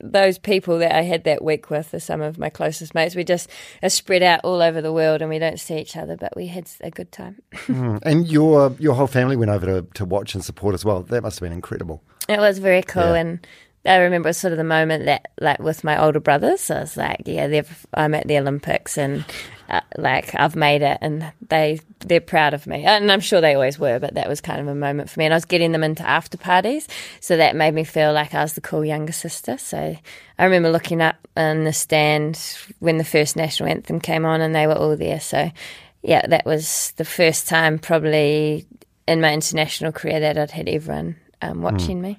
those people that I had that week with are some of my closest mates. We just are spread out all over the world and we don't see each other, but we had a good time. Mm. And your your whole family went over to, to watch and support as well. That must have been incredible. It was very cool, Yeah. and I remember sort of the moment that, like, with my older brothers, I was like, "Yeah, I'm at the Olympics, and uh, like I've made it, and they they're proud of me, and I'm sure they always were, but that was kind of a moment for me, and I was getting them into after parties, so that made me feel like I was the cool younger sister. So I remember looking up in the stand when the first national anthem came on, and they were all there. So yeah, that was the first time probably in my international career that I'd had everyone um, watching me.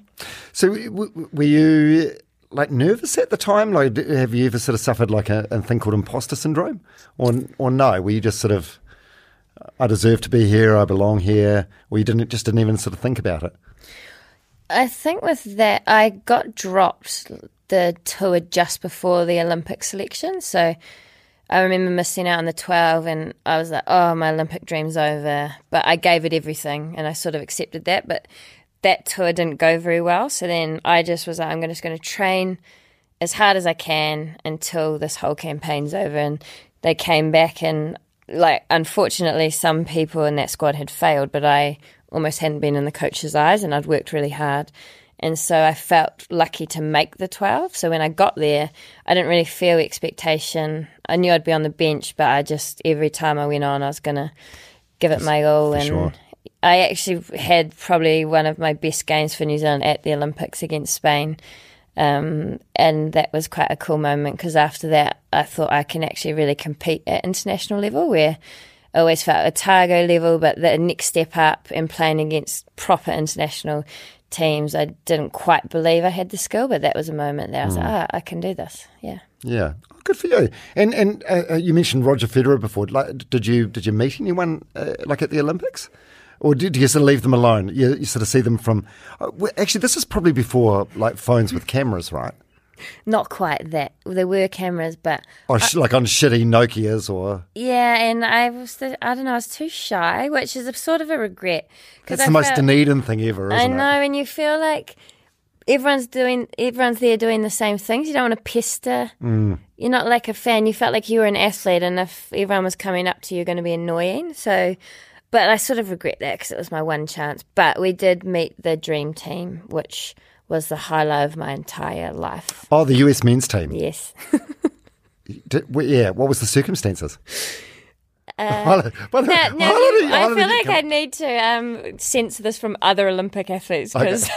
So, w- w- were you like nervous at the time? Like, have you ever sort of suffered like a, a thing called imposter syndrome, or or no? Were you just sort of, I deserve to be here, I belong here, or you didn't just didn't even sort of think about it? I think with that, I got dropped the tour just before the Olympic selection. So I remember missing out on the 12 and I was like, oh, my Olympic dream's over. But I gave it everything and I sort of accepted that. But that tour didn't go very well. So then I just was like, I'm just going to train as hard as I can until this whole campaign's over. And they came back and, like, unfortunately, some people in that squad had failed, but I almost hadn't been in the coach's eyes and I'd worked really hard. And so I felt lucky to make the 12. So when I got there, I didn't really feel expectation. I knew I'd be on the bench, but I just, every time I went on, I was going to give it my all. and sure. I actually had probably one of my best games for New Zealand at the Olympics against Spain. Um, and that was quite a cool moment because after that, I thought I can actually really compete at international level where I always felt Otago level, but the next step up and playing against proper international teams, I didn't quite believe I had the skill, but that was a moment that I was like, ah, I can do this. Yeah. Yeah, Oh, good for you. And and uh, uh, you mentioned Roger Federer before. Like, did you did you meet anyone uh, like at the Olympics, or did you sort of leave them alone? You, you sort of see them from. Uh, well, actually, this is probably before like phones with cameras, right? Not quite that. There were cameras, but Or sh- like on shitty Nokia's, or Yeah, and I was, the, I don't know, I was too shy, which is a sort of a regret. 'cause that's I the most felt- Dunedin thing ever, I isn't it? I know, it? and you feel like everyone's doing, everyone's there doing the same things. You don't want to pester. Mm. You're not like a fan. You felt like you were an athlete, and if everyone was coming up to you, you're going to be annoying. So, but I sort of regret that because it was my one chance. But we did meet the dream team, which was the highlight of my entire life. Oh, the US men's team. Yes. Did, well, yeah, what was the circumstances? Uh, Now, now you- you- I feel like I need to um, sense this from other Olympic athletes because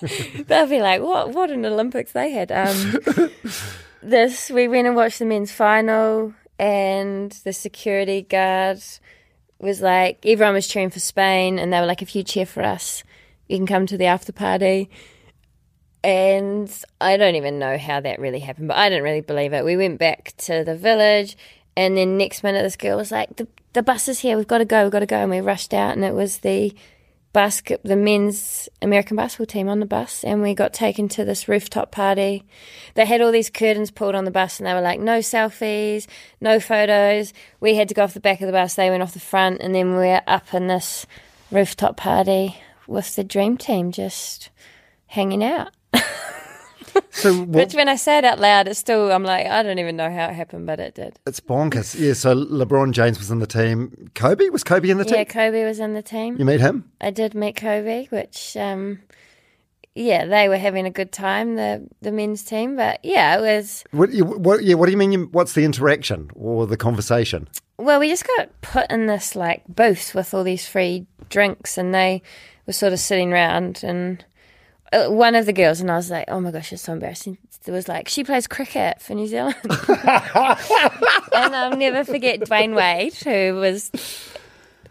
they'll be like, "What? What an Olympics they had!" Um, this we went and watched the men's final, and the security guard was like, everyone was cheering for Spain, and they were like, "If you cheer for us, you can come to the after party." And I don't even know how that really happened, but I didn't really believe it. We went back to the village, and then next minute, this girl was like, "The the bus is here. We've got to go. We've got to go." And we rushed out, and it was the basket, the men's American basketball team on the bus, and we got taken to this rooftop party. They had all these curtains pulled on the bus, and they were like, "No selfies, no photos." We had to go off the back of the bus. They went off the front, and then we were up in this rooftop party with the dream team, just hanging out. So what, Which, when I say it out loud, it's still I'm like, I don't even know how it happened, but it did. it's bonkers. Yeah, so LeBron James was in the team. Kobe was Kobe in the team? Yeah. Kobe was in the team. You meet him? I did meet Kobe, which um, yeah, they were having a good time, the the men's team. But yeah, it was What, what, yeah, what do you mean? You, what's the interaction or the conversation? well, we just got put in this like booth with all these free drinks, and they were sort of sitting around and. Uh, One of the girls, and I was like, "Oh my gosh, it's so embarrassing." It was like, "She plays cricket for New Zealand," and I'll never forget Dwyane Wade, who was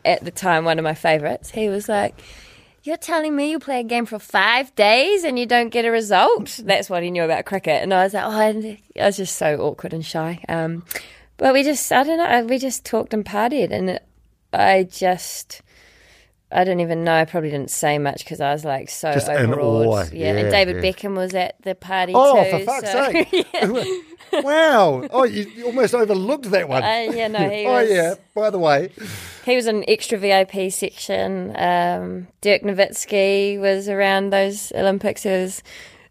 at the time one of my favourites. He was like, You're telling me you play a game for five days and you don't get a result? That's what he knew about cricket. And I was like, Oh, I I was just so awkward and shy. Um, but we just, I don't know, we just talked and partied. And it, I just, I don't even know. I probably didn't say much because I was like so Just in overawed. awe. Yeah, Yeah, and David yeah. Beckham was at the party Oh, too. for fuck's so- sake. wow. Oh, you you almost overlooked that one. Uh, yeah, no, he oh, was. yeah. By the way, He was in extra VIP section. Um, Dirk Nowitzki was around those Olympics. It was,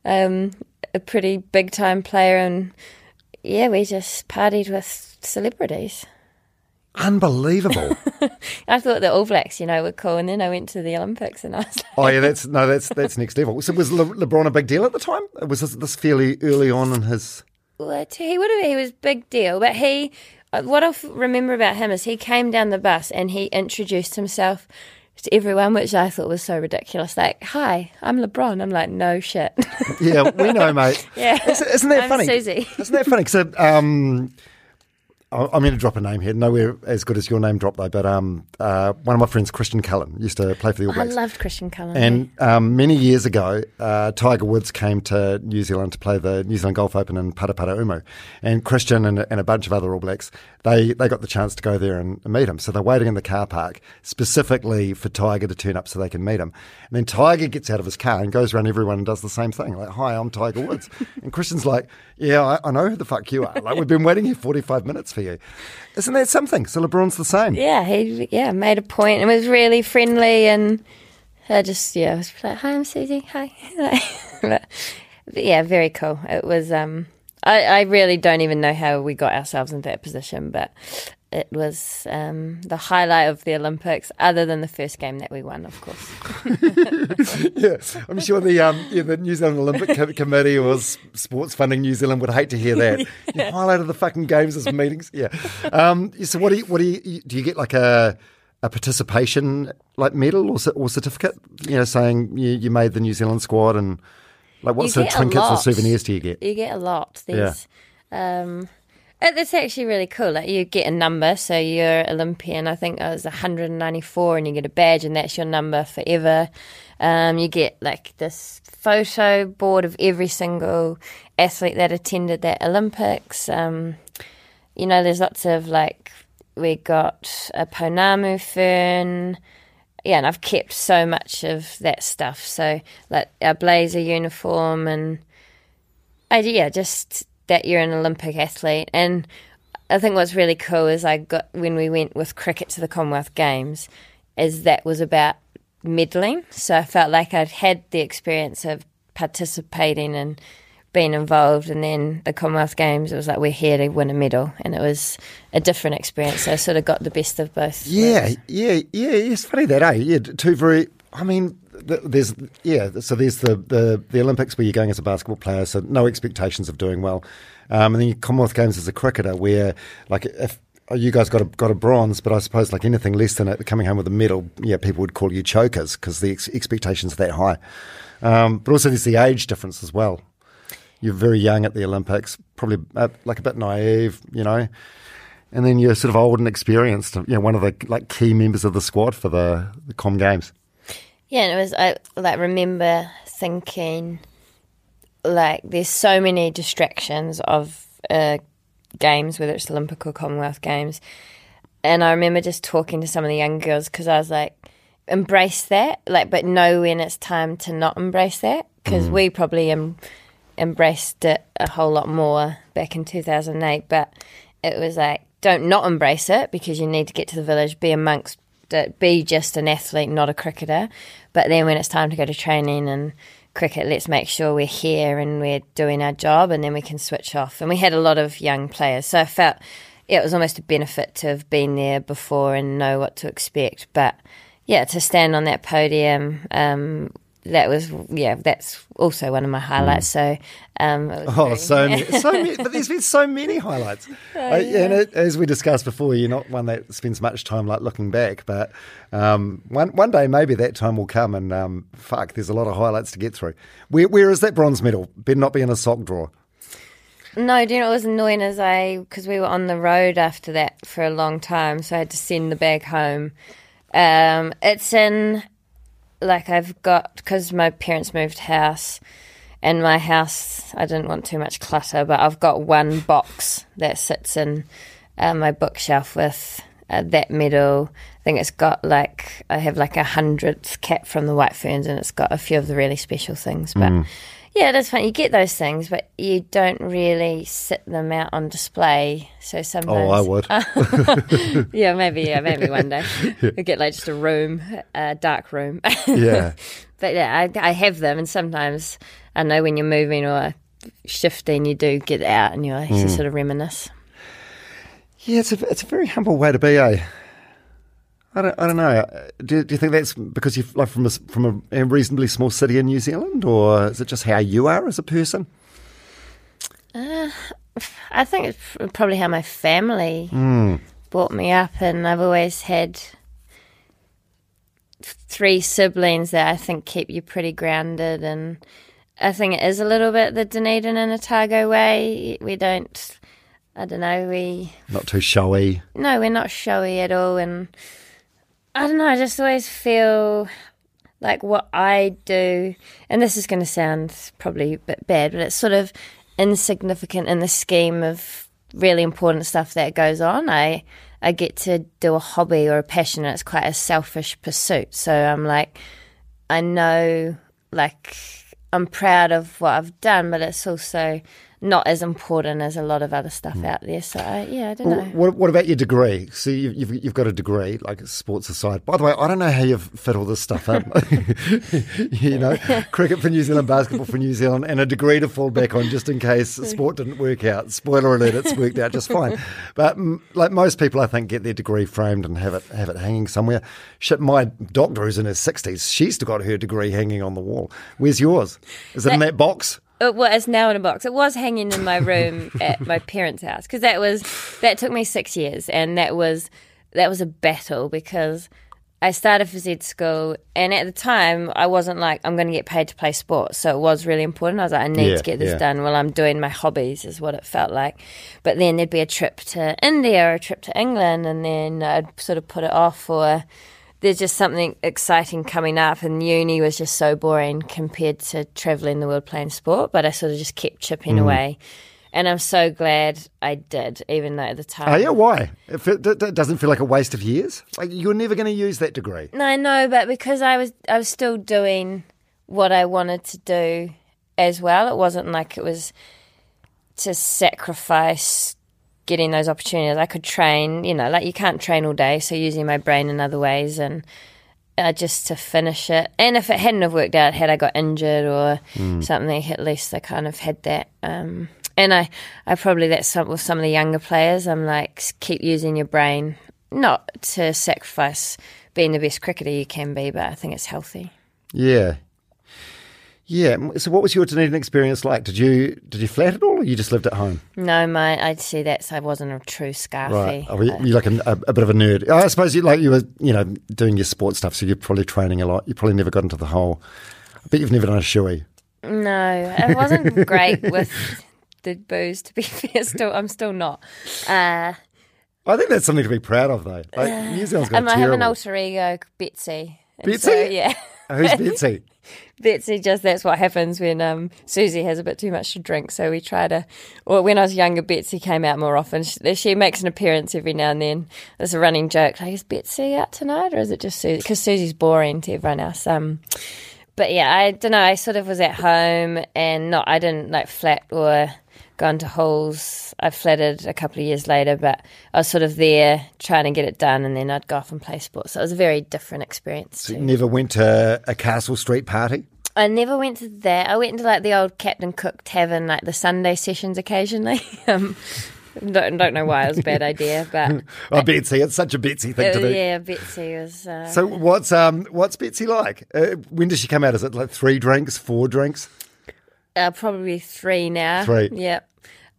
um, a pretty big time player, and yeah, we just partied with celebrities. Unbelievable. I thought the All Blacks, you know, were cool, and then I went to the Olympics, and I was like, oh yeah, that's no, that's that's next level. So was Le- LeBron a big deal at the time? Was this, this fairly early on in his? what? He would have, he was big deal, but he, uh, what I remember about him is he came down the bus and he introduced himself to everyone, which I thought was so ridiculous. Like, hi, I'm LeBron. I'm like, no shit. Yeah, we know, mate. Yeah. isn't, isn't that I'm funny? Suzie. Isn't that funny? So, um, I'm going to drop a name here. Nowhere as good as your name drop though. But um, uh, one of my friends, Christian Cullen, used to play for the All Blacks. I loved Christian Cullen. And um, many years ago, uh, Tiger Woods came to New Zealand to play the New Zealand Golf Open in Parapara. And Christian and, and a bunch of other All Blacks, they, they got the chance to go there and meet him. So they're waiting in the car park specifically for Tiger to turn up so they can meet him. And then Tiger gets out of his car and goes around everyone and does the same thing. Like, hi, I'm Tiger Woods. and Christian's like, yeah, I, I know who the fuck you are. Like, we've been waiting here 45 minutes for you. Isn't that something? So LeBron's the same. yeah, he yeah made a point and was really friendly and I just yeah I was like hi I'm Suzie hi but, but yeah very cool it was um I, I really don't even know how we got ourselves into that position but it was um, the highlight of the Olympics other than the first game that we won of course yeah, I'm sure the um, yeah, the New Zealand Olympic Co- Committee or Sports Funding New Zealand would hate to hear that. You highlighted the fucking games as meetings. Yeah. Um, so what do you what do you do? You get like a a participation like medal or, or certificate? You know, saying you, you made the New Zealand squad and like what You sort of trinkets or souvenirs do you get? You get a lot. There's, um, it- it's actually really cool. Like you get a number, so you're Olympian. I think I was 194, and you get a badge, and that's your number forever. Um, you get like this photo board of every single athlete that attended that Olympics. Um, you know, there's lots of like we got a pounamu fern. Yeah, and I've kept so much of that stuff. So like our blazer uniform and I, yeah, just that you're an Olympic athlete. And I think what's really cool is I got when we went with cricket to the Commonwealth Games, is that was about medalling. So I felt like I'd had the experience of participating and being involved, and then the Commonwealth Games, it was like we're here to win a medal, and it was a different experience. So I sort of got the best of both. Yeah, yeah, yeah. It's funny that, eh? Yeah, two very. I mean, there's yeah. So there's the, the the Olympics where you're going as a basketball player, so no expectations of doing well, um, and then Commonwealth Games as a cricketer, where like if oh, you guys got a got a bronze, but I suppose like anything less than it, coming home with a medal, yeah, people would call you chokers because the ex- expectations are that high. Um, but also there's the age difference as well. You're very young at the Olympics, probably uh, like a bit naive, you know and then you're sort of old and experienced, you know, one of the like key members of the squad for the, the Com Games. Yeah, and it was I like remember thinking like there's so many distractions of uh, games, whether it's Olympic or Commonwealth Games, and I remember just talking to some of the young girls because I was like, embrace that, like, but know when it's time to not embrace that because we probably em- embraced it a whole lot more back in 2008, but it was like don't not embrace it because you need to get to the village, be amongst it, be just an athlete, not a cricketer. But then when it's time to go to training and cricket, let's make sure we're here and we're doing our job, and then we can switch off. And we had a lot of young players, so I felt it was almost a benefit to have been there before and know what to expect. But yeah, to stand on that podium. Um, that was yeah. That's also one of my highlights. So, um, it was Oh, very- so many, so many, but there's been so many highlights. Uh, And it, as we discussed before, you're not one that spends much time like looking back, but um, one one day maybe that time will come. And um, fuck, there's a lot of highlights to get through. Where, where is that bronze medal? Better not be in a sock drawer. No, do you know what was annoying as I because we were on the road after that for a long time, so I had to send the bag home. Um, it's in like I've got because my parents moved house, and my house I didn't want too much clutter, but I've got one box that sits in uh, my bookshelf with uh, that medal. I think it's got like I have like a hundredth cap from the White Ferns, and it's got a few of the really special things, but. Yeah, that's fun. You get those things, but you don't really sit them out on display. So sometimes, Oh, I would. yeah, maybe, yeah, maybe one day we get like just a room, a dark room. Yeah. but yeah, I, I have them, and sometimes I know when you're moving or shifting, you do get out and you you sort of reminisce. Yeah, it's a it's a very humble way to be, eh? I don't, I don't know. Uh, do, do you think that's because you're like from a, from a, a reasonably small city in New Zealand, or is it just how you are as a person? Uh, I think it's probably how my family hmm. brought me up, and I've always had three siblings that I think keep you pretty grounded. And I think it is a little bit the Dunedin and Otago way. We don't, I don't know, we Not too showy. no, we're not showy at all, and I don't know. I just always feel like what I do, and this is going to sound probably a bit bad, but it's sort of insignificant in the scheme of really important stuff that goes on. I I get to do a hobby or a passion, and it's quite a selfish pursuit. So I'm like, I know, like, I'm proud of what I've done, but it's also not as important as a lot of other stuff out there. So yeah, I don't know. What, what about your degree? So you've, you've, you've got a degree, like sports aside. By the way, I don't know how you've fit all this stuff up. you know, cricket for New Zealand, basketball for New Zealand, and a degree to fall back on just in case sport didn't work out. Spoiler alert, it's worked out just fine. But mm, like most people, I think, get their degree framed and have it have it hanging somewhere. Shit, my doctor who's in her 60s, she's still got her degree hanging on the wall. Where's yours? Is it in that box? It was now in a box. It was hanging in my room at my parents' house because that was that took me six years, and that was that was a battle because I started phys ed school, and at the time I wasn't like I'm going to get paid to play sports, so it was really important. I was like, I need Yeah, to get this yeah. done while I'm doing my hobbies, is what it felt like. But then there'd be a trip to India or a trip to England, and then I'd sort of put it off or there's just something exciting coming up, and uni was just so boring compared to traveling the world playing sport. But I sort of just kept chipping Mm. away, and I'm so glad I did, even though at the time. Oh, yeah, why? If it, it it doesn't feel like a waste of years? Like you're never going to use that degree. No, I know, but because I was, I was still doing what I wanted to do as well. It wasn't like it was to sacrifice getting those opportunities. I could train, you know, like you can't train all day, so using my brain in other ways and uh, just to finish it. And if it hadn't have worked out, had I got injured or something, at least I kind of had that. Um, and I, I probably that's some, with some of the younger players. I'm like, keep using your brain, not to sacrifice being the best cricketer you can be, but I think it's healthy. Yeah. Yeah. So, what was your Dunedin experience like? Did you did you flat at all, or you just lived at home? No, mate. I'd see that so I wasn't a true scarfy. Right. Oh, you, you're like a, a, bit of a nerd. I suppose you like you were, you know, doing your sports stuff, so you're probably training a lot. You probably never got into the whole. I bet you've never done a shoey. No, it wasn't great with the booze. To be fair, still I'm still not. Uh, I think that's something to be proud of, though. Like, New Zealand's got I have an alter ego, Betsy. Betsy? so, yeah. Who's Betsy? Betsy just that's what happens when um, Suzie has a bit too much to drink. So we try to. Well, when I was younger, Betsy came out more often. She, she makes an appearance every now and then. There's a running joke like, "Is Betsy out tonight, or is it just Suzie?" Because Suzie's boring to everyone else. Um, but yeah, I don't know. I sort of was at home and not. I didn't like flat or go to halls. I flatted a couple of years later, but I was sort of there trying to get it done, and then I'd go off and play sports. So it was a very different experience. So you never went to a Castle Street party? I never went to that. I went to like the old Captain Cook Tavern, like the Sunday sessions occasionally. um, don't, don't know why it was a bad idea, but Oh, Betsy, it's such a Betsy thing uh, to do. yeah, Betsy was. Uh, So what's um what's Betsy like? Uh, when does she come out? Is it like three drinks, four drinks? Uh, probably three now. Three. Yep.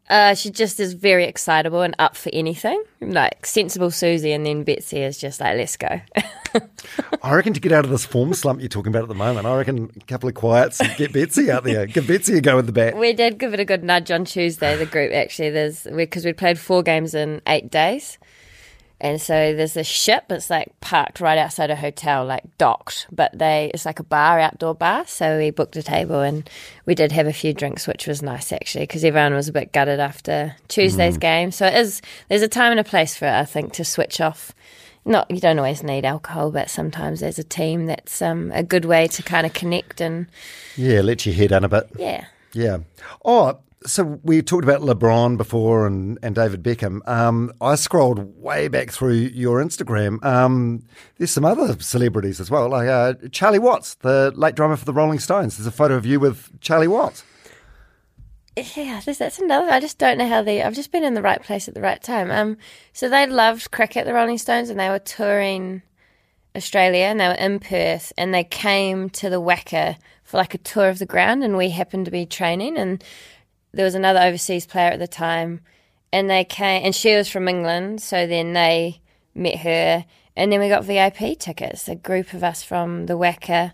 Uh, she just is very excitable and up for anything. Like sensible Suzie, and then Betsy is just like, let's go. I reckon to get out of this form slump you're talking about at the moment, I reckon a couple of quiets and get Betsy out there. Give Betsy a go with the bat. we did give it a good nudge on Tuesday. The group actually, there's because we played four games in eight days. And so there's this ship. It's like parked right outside a hotel, like docked. But they, it's like a bar, outdoor bar. So we booked a table and we did have a few drinks, which was nice actually, because everyone was a bit gutted after Tuesday's game. So it is. There's a time and a place for it, I think, to switch off. Not you don't always need alcohol, but sometimes there's a team that's um, a good way to kind of connect and Yeah, let your head down a bit. yeah. Yeah. Oh, so we talked about LeBron before and, and David Beckham. Um, I scrolled way back through your Instagram. Um, there's some other celebrities as well, like uh, Charlie Watts, the late drummer for the Rolling Stones. There's a photo of you with Charlie Watts. yeah, that's another. I just don't know how they. I've just been in the right place at the right time. Um, so they loved cricket, the Rolling Stones, and they were touring Australia, and they were in Perth, and they came to the WACA for like a tour of the ground, and we happened to be training, and there was another overseas player at the time, and they came, and she was from England, so then they met her, and then we got VIP tickets. A group of us from the WACA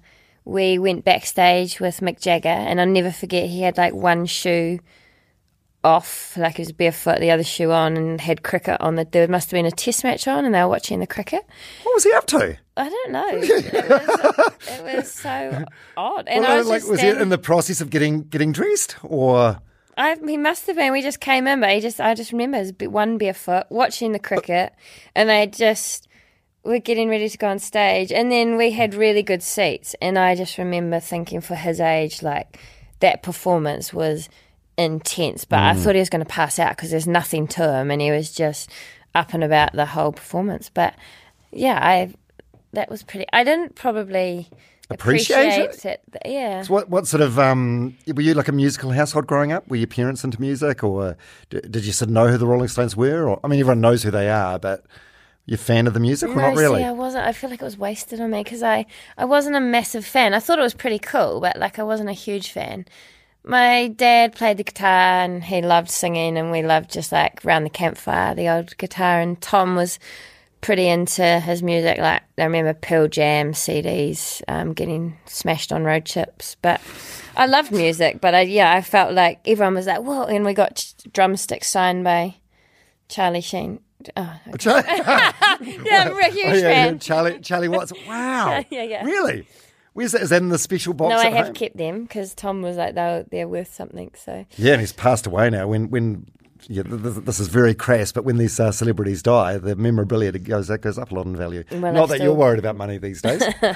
we went backstage with Mick Jagger, and I'll never forget he had like one shoe off, like he was barefoot, the other shoe on, and had cricket on. The, there must have been a test match on, and they were watching the cricket. What was he up to? I don't know. it, was, it was so odd. And Well, I was, like, was he in the process of getting getting dressed, or I, he must have been. We just came in, but he just I just remember his b- one barefoot watching the cricket, and they just were getting ready to go on stage, and then we had really good seats, and I just remember thinking for his age, like that performance was intense, but I mm. thought he was going to pass out because there's nothing to him, and he was just up and about the whole performance. But yeah, I that was pretty. I didn't probably Appreciate it? it. Yeah. So what what sort of um, were you like a musical household growing up? Were your parents into music, or did you sort of know who the Rolling Stones were? Or I mean, everyone knows who they are, but you a fan of the music or No, not really? See, I wasn't. I feel like it was wasted on me because I, I wasn't a massive fan. I thought it was pretty cool, but like I wasn't a huge fan. My dad played the guitar and he loved singing, and we loved just like round the campfire, the old guitar. And Tom was pretty into his music. Like I remember Pearl Jam CDs, um, getting smashed on road trips. But I loved music. But I, yeah, I felt like everyone was like, "Whoa!" And we got drumsticks signed by Charlie Sheen. Oh, Charlie, yeah, I'm a huge oh, yeah, yeah, fan. Charlie, Charlie Watts. Wow. Yeah, yeah. Really? Where's that? Is that in the special box? No, I have home? kept them because Tom was like they're they're worth something. So Yeah, and he's passed away now. When when yeah, th- th- this is very crass, but when these uh, celebrities die, the memorabilia goes that goes up a lot in value. Well, Not I've that still- you're worried about money these days. well,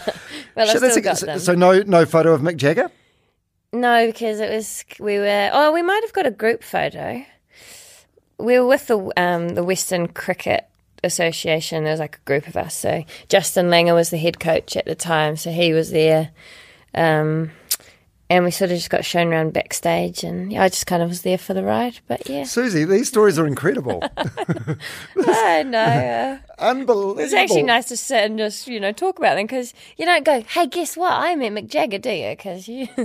I Shit, still a- got so, them. so no no photo of Mick Jagger. no, because it was we were oh we might have got a group photo. We were with the um, the Western Cricket Association. There was like a group of us. So Justin Langer was the head coach at the time, so he was there. Um, and we sort of just got shown around backstage, and yeah, I just kind of was there for the ride. But yeah, Suzie, these stories are incredible, I know. Uh, unbelievable. It's actually nice to sit and just, you know, talk about them because you don't go, hey, guess what? I met Mick Jagger, do you? Because you.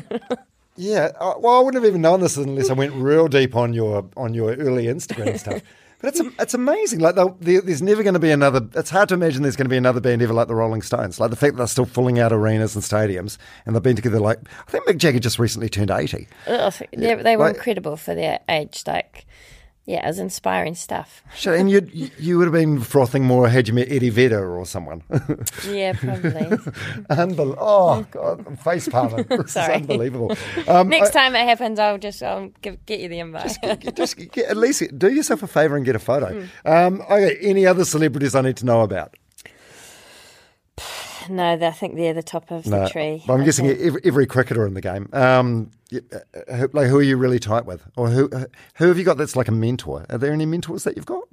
Yeah, uh, well, I wouldn't have even known this unless I went real deep on your on your early Instagram stuff. But it's it's amazing. Like there's never going to be another. It's hard to imagine there's going to be another band ever like the Rolling Stones. Like the fact that they're still filling out arenas and stadiums, and they've been together. Like I think Mick Jagger just recently turned eighty. Ugh, they, they were like- incredible for their age. Like, yeah, it was inspiring stuff. Sure, and you you would have been frothing more had you met Eddie Vedder or someone. Yeah, probably. Unbel- oh God, face palming. This Sorry. is unbelievable. Um, Next time it happens, I'll just I'll give, get you the invite. just get, at least do yourself a favour and get a photo. Um, okay, any other celebrities I need to know about? No, I think they're the top of the tree. But I'm I guessing every, every cricketer in the game. Um, y- uh, who, like, who are you really tight with, or who who have you got that's like a mentor? Are there any mentors that you've got,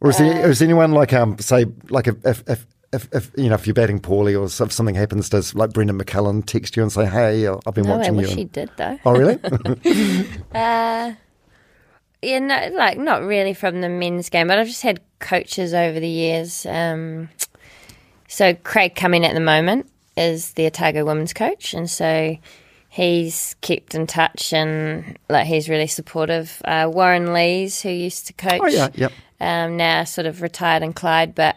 or is, Uh, there, is anyone like um say like if if, if if, if you know if you're batting poorly or if something happens, does like Brendon McCullum text you and say, "Hey, I've been No, watching you"? wish and- he did though. Oh, really? Uh, yeah, no, like not really from the men's game, but I've just had coaches over the years. Um, so Craig Cumming at the moment is the Otago women's coach, and so he's kept in touch and like he's really supportive. Uh, Warren Lees, who used to coach, oh, yeah, yep. um, now sort of retired in Clyde, but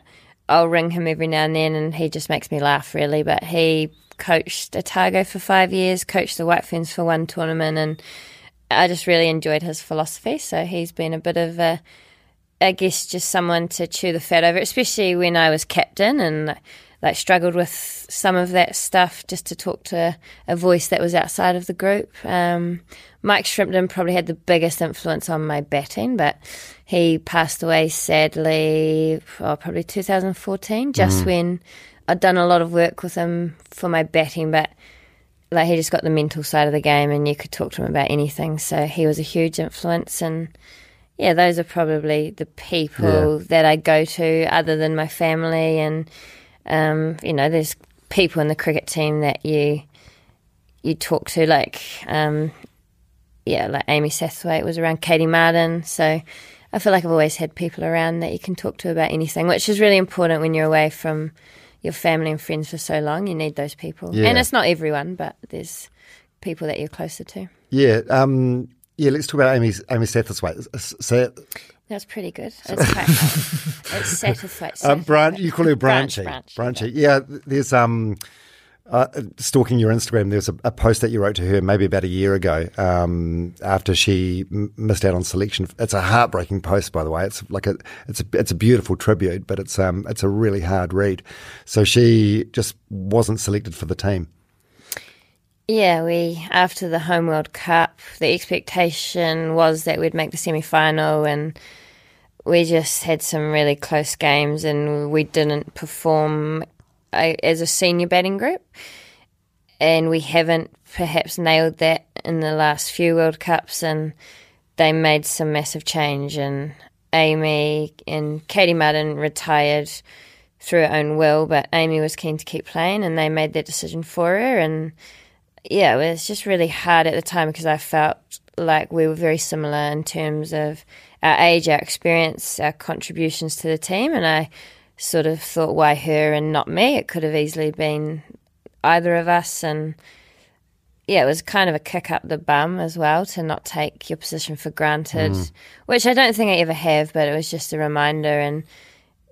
I'll ring him every now and then, and he just makes me laugh really. But he coached Otago for five years, coached the White Ferns for one tournament, and I just really enjoyed his philosophy. So he's been a bit of a, I guess, just someone to chew the fat over, especially when I was captain and like struggled with some of that stuff just to talk to a voice that was outside of the group. Um, Mike Shrimpton probably had the biggest influence on my batting, but he passed away sadly, oh, probably 2014, just when I'd done a lot of work with him for my batting, but like he just got the mental side of the game and you could talk to him about anything. So he was a huge influence and yeah, those are probably the people that I go to other than my family and um, you know, there's people in the cricket team that you you talk to like um, yeah, like Amy Sathwaite was around, Katie Martin. So I feel like I've always had people around that you can talk to about anything, which is really important when you're away from your family and friends for so long. You need those people, Yeah. and it's not everyone, but there's people that you're closer to. Yeah, um, yeah. Let's talk about Amy Amy Satterthwaite. So, That's pretty good. It's quite It's Sathwaite. um, Branch, you call her Branch, Branchy. Branch, Branchy. Yeah. There's um, uh, stalking your Instagram. There's a, a post that you wrote to her maybe about a year ago um, after she m- missed out on selection. It's a heartbreaking post, by the way. It's like a it's a it's a beautiful tribute, but it's um it's a really hard read. So she just wasn't selected for the team. Yeah, we after the home World Cup, the expectation was that we'd make the semi final, and we just had some really close games, and we didn't perform uh, as a senior batting group, and we haven't perhaps nailed that in the last few World Cups, and they made some massive change, and Amy and Katie Martin retired through her own will, but Amy was keen to keep playing, and they made that decision for her, and yeah, it was just really hard at the time because I felt like we were very similar in terms of our age, our experience, our contributions to the team, and I sort of thought, why her and not me? It could have easily been either of us, and yeah, it was kind of a kick up the bum as well to not take your position for granted, mm. which I don't think I ever have, but it was just a reminder, and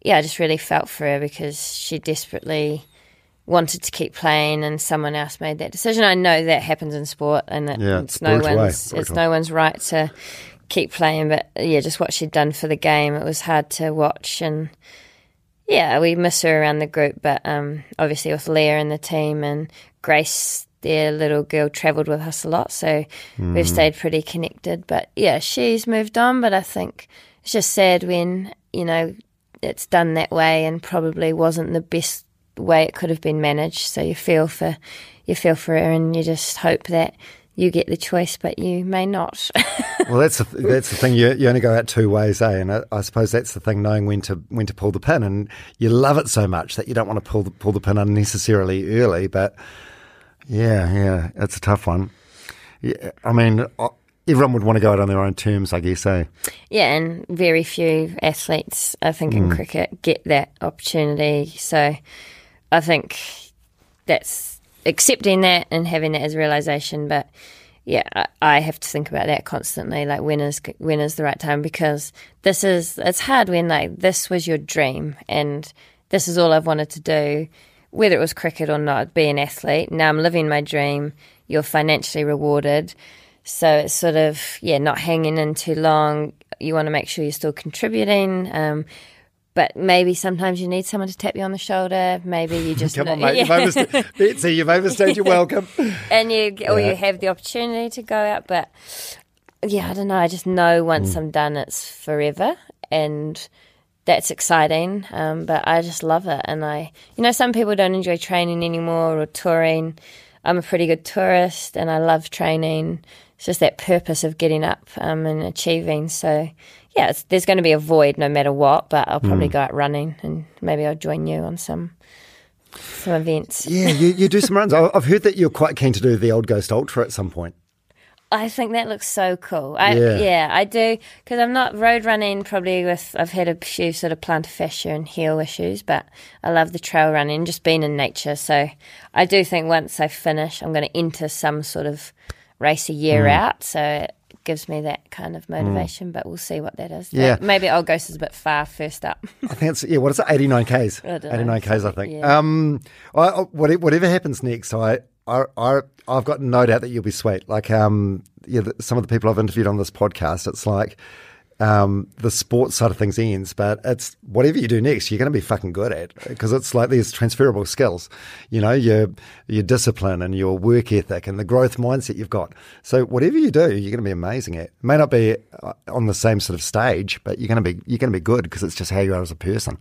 yeah, I just really felt for her because she desperately wanted to keep playing and someone else made that decision. I know that happens in sport and that Yeah, it's it's no one's it's no one's right to keep playing but yeah, just what she'd done for the game, it was hard to watch and yeah, we miss her around the group, but um, obviously with Lea and the team and Grace, their little girl, travelled with us a lot, so we've stayed pretty connected. But yeah, she's moved on, but I think it's just sad when you know it's done that way and probably wasn't the best way it could have been managed. So you feel for you feel for her, and you just hope that you get the choice, but you may not. Well, that's the, that's the thing. You, you only go out two ways, eh? And I, I suppose that's the thing, knowing when to when to pull the pin. And you love it so much that you don't want to pull the, pull the pin unnecessarily early. But yeah, yeah, it's a tough one. Yeah, I mean, everyone would want to go out on their own terms, I guess. Eh? Yeah, and very few athletes, I think, in cricket get that opportunity. So I think that's accepting that and having that as realization. But yeah, I, I have to think about that constantly. Like when is when is the right time? Because this is it's hard when like this was your dream and this is all I've wanted to do, whether it was cricket or not, be an athlete. Now I'm living my dream. You're financially rewarded. So it's sort of yeah, not hanging in too long. You want to make sure you're still contributing. Um, but maybe sometimes you need someone to tap you on the shoulder. Maybe you just Come on, know- mate. You've overstayed, Betsy, you've overstayed your welcome. and you or Yeah. you have the opportunity to go out. But yeah, I don't know. I just know once I'm done, it's forever, and that's exciting. Um, but I just love it, and I, you know, some people don't enjoy training anymore or touring. I'm a pretty good tourist, and I love training. It's just that purpose of getting up um, and achieving. So. Yeah, it's, there's going to be a void no matter what, but I'll probably go out running and maybe I'll join you on some some events. Yeah, you, you do some runs. I've heard that you're quite keen to do the Old Ghost Ultra at some point. I think that looks so cool. I, Yeah. yeah. I do because I'm not road running. Probably with I've had a few sort of plantar fascia and heel issues, but I love the trail running, just being in nature. So I do think once I finish, I'm going to enter some sort of race a year Mm. out. So gives me that kind of motivation. But we'll see what that is. Yeah. maybe Old Ghost is a bit far first up. I think it's yeah. What is it? Eighty nine k's. I don't know. Eighty nine k's. I think. Yeah. Um, I, whatever, happens next, I, I, I, I've got no doubt that you'll be sweet. Like um, yeah, some of the people I've interviewed on this podcast, it's like. Um, the sports side of things ends, but it's whatever you do next, you're going to be fucking good at because it's like there's transferable skills, you know, your your discipline and your work ethic and the growth mindset you've got. So whatever you do, you're going to be amazing at. It may not be uh, on the same sort of stage, but you're going to be you're going to be good because it's just how you are as a person.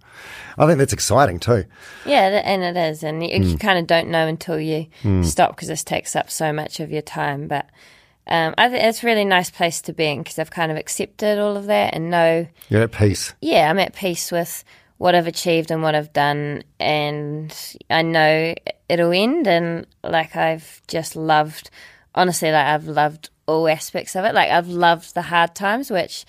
I think that's exciting too. Yeah, and it is, and you, Hmm. you kind of don't know until you stop because this takes up so much of your time. But um, I think it's a really nice place to be in because I've kind of accepted all of that and know, You're at peace. yeah, I'm at peace with what I've achieved and what I've done, and I know it'll end. And like I've just loved, honestly, like I've loved all aspects of it. Like I've loved the hard times, which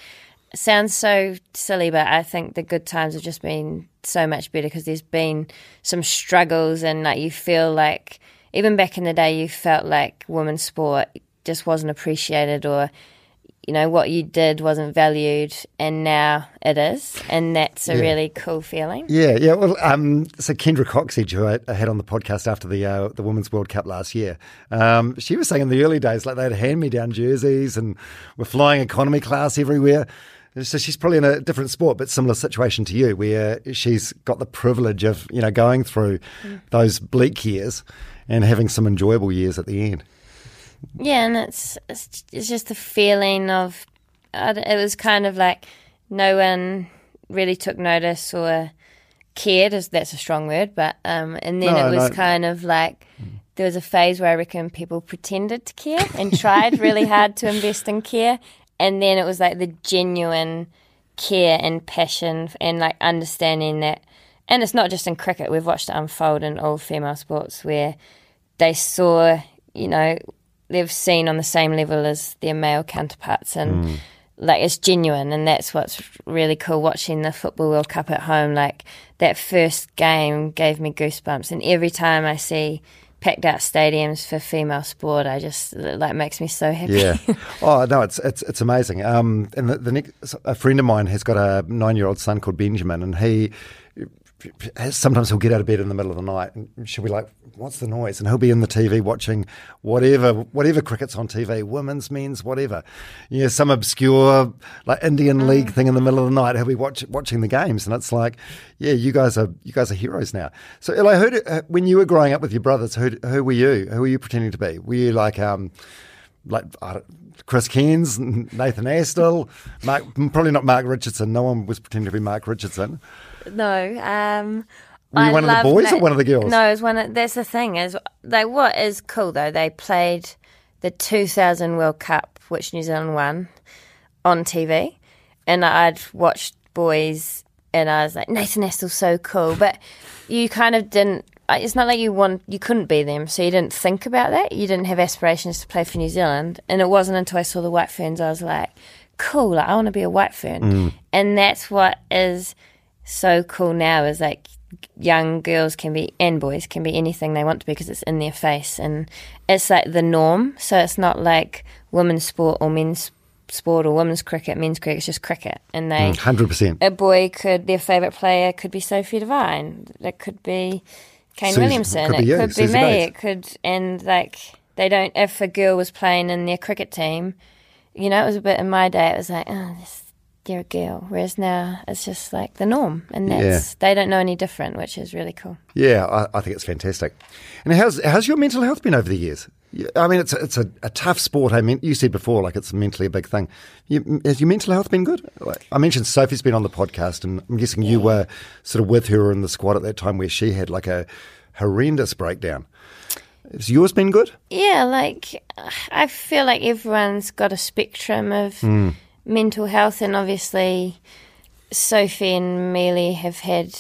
sounds so silly, but I think the good times have just been so much better because there's been some struggles and like you feel like even back in the day you felt like women's sport just wasn't appreciated or you know what you did wasn't valued and now it is and that's a Yeah. really cool feeling Yeah, yeah. Well, um, so Kendra Cocksedge, who I, I had on the podcast after the uh, the Women's World Cup last year, um, she was saying in the early days, like they'd hand me down jerseys and were flying economy class everywhere. So she's probably in a different sport, but similar situation to you, where she's got the privilege of you know going through those bleak years and having some enjoyable years at the end. Yeah, and it's it's, it's just the feeling of it was kind of like no one really took notice or cared. Is that's a strong word, but um, and then No, it was no. kind of like there was a phase where I reckon people pretended to care and tried really hard to invest in care, and then it was like the genuine care and passion and like understanding that. And it's not just in cricket. We've watched it unfold in all female sports where they saw, you know, they've seen on the same level as their male counterparts and like it's genuine and that's what's really cool watching the football world cup at home like that first game gave me goosebumps and every time i see packed out stadiums for female sport i just it, like makes me so happy Yeah. oh no, it's it's it's amazing. Um, and the, the next, a friend of mine has got a nine year old son called Benjamin, and he sometimes he'll get out of bed in the middle of the night, and she'll be like, "What's the noise?" And he'll be in the TV watching whatever whatever cricket's on TV, women's, men's, whatever. Yeah, some obscure like Indian League thing in the middle of the night. He'll be watch, watching the games, and it's like, yeah, you guys are you guys are heroes now. So, Eli, who uh, when you were growing up with your brothers, who who were you? Who were you pretending to be? Were you like um like don't- Chris Cairns, Nathan Astle, Mark, probably not Mark Richardson. No one was pretending to be Mark Richardson. No. Um, Were you I one of the boys or one of the girls? No, it was one. Of, that's the thing is, like, what is cool though? They played the 2000 World Cup, which New Zealand won, on TV, and I'd watched boys, and I was like, Nathan Astle's so cool, but you kind of didn't. It's not like you want, you couldn't be them, so you didn't think about that. You didn't have aspirations to play for New Zealand, and it wasn't until I saw the White Ferns I was like, cool, like, I want to be a White Fern, mm. and that's what is so cool now is like young girls can be and boys can be anything they want to be because it's in their face and it's like the norm. So it's not like women's sport or men's sport or women's cricket. Men's cricket it's just cricket. And they mm, Hundred percent. a boy could their favourite player could be Sophie Devine. It could be Kane Williamson could be it you, could be Suzie me Bates. it could and like they don't if a girl was playing in their cricket team you know it was a bit in my day it was like oh this they're a girl whereas now it's just like the norm and that's they don't know any different which is really cool Yeah, I, I think it's fantastic. And how's how's your mental health been over the years? Yeah, I mean, it's a, it's a, a tough sport. I mean, you said before, like it's mentally a big thing. You, has your mental health been good? Like, I mentioned Sophie's been on the podcast, and I'm guessing you were sort of with her in the squad at that time where she had like a horrendous breakdown. Has yours been good? Yeah, like I feel like everyone's got a spectrum of Hmm. mental health, and obviously Sophie and Melie have had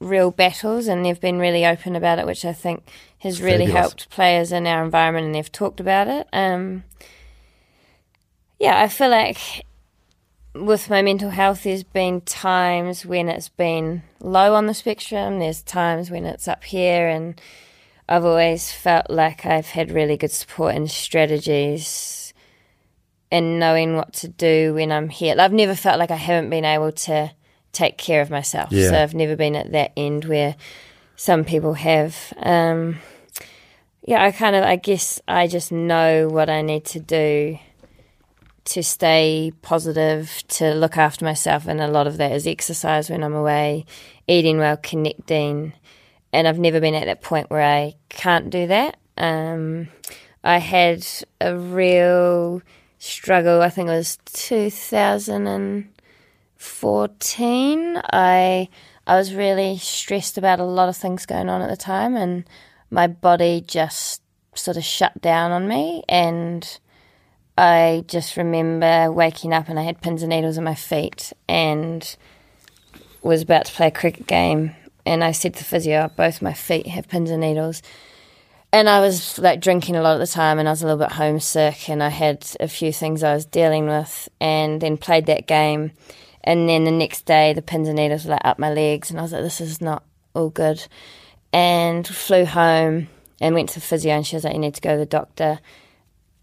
real battles, and they've been really open about it, which I think has really Fabulous. helped players in our environment, and they've talked about it. Um, yeah, I feel like with my mental health, there's been times when it's been low on the spectrum. There's times when it's up here, and I've always felt like I've had really good support and strategies and knowing what to do when I'm here. I've never felt like I haven't been able to take care of myself. Yeah. So I've never been at that end where some people have. Um, yeah, I kind of, I guess I just know what I need to do to stay positive, to look after myself, and a lot of that is exercise when I'm away, eating well, connecting, and I've never been at that point where I can't do that. Um, I had a real struggle. I think it was 2014. I I was really stressed about a lot of things going on at the time, and my body just sort of shut down on me and I just remember waking up and I had pins and needles in my feet and was about to play a cricket game. And I said to physio, both my feet have pins and needles. and I was like drinking a lot at the time, and I was a little bit homesick, and I had a few things I was dealing with, and then played that game, and then the next day the pins and needles were like up my legs, and I was like, this is not all good, and flew home and went to the physio, and she was like, you need to go to the doctor,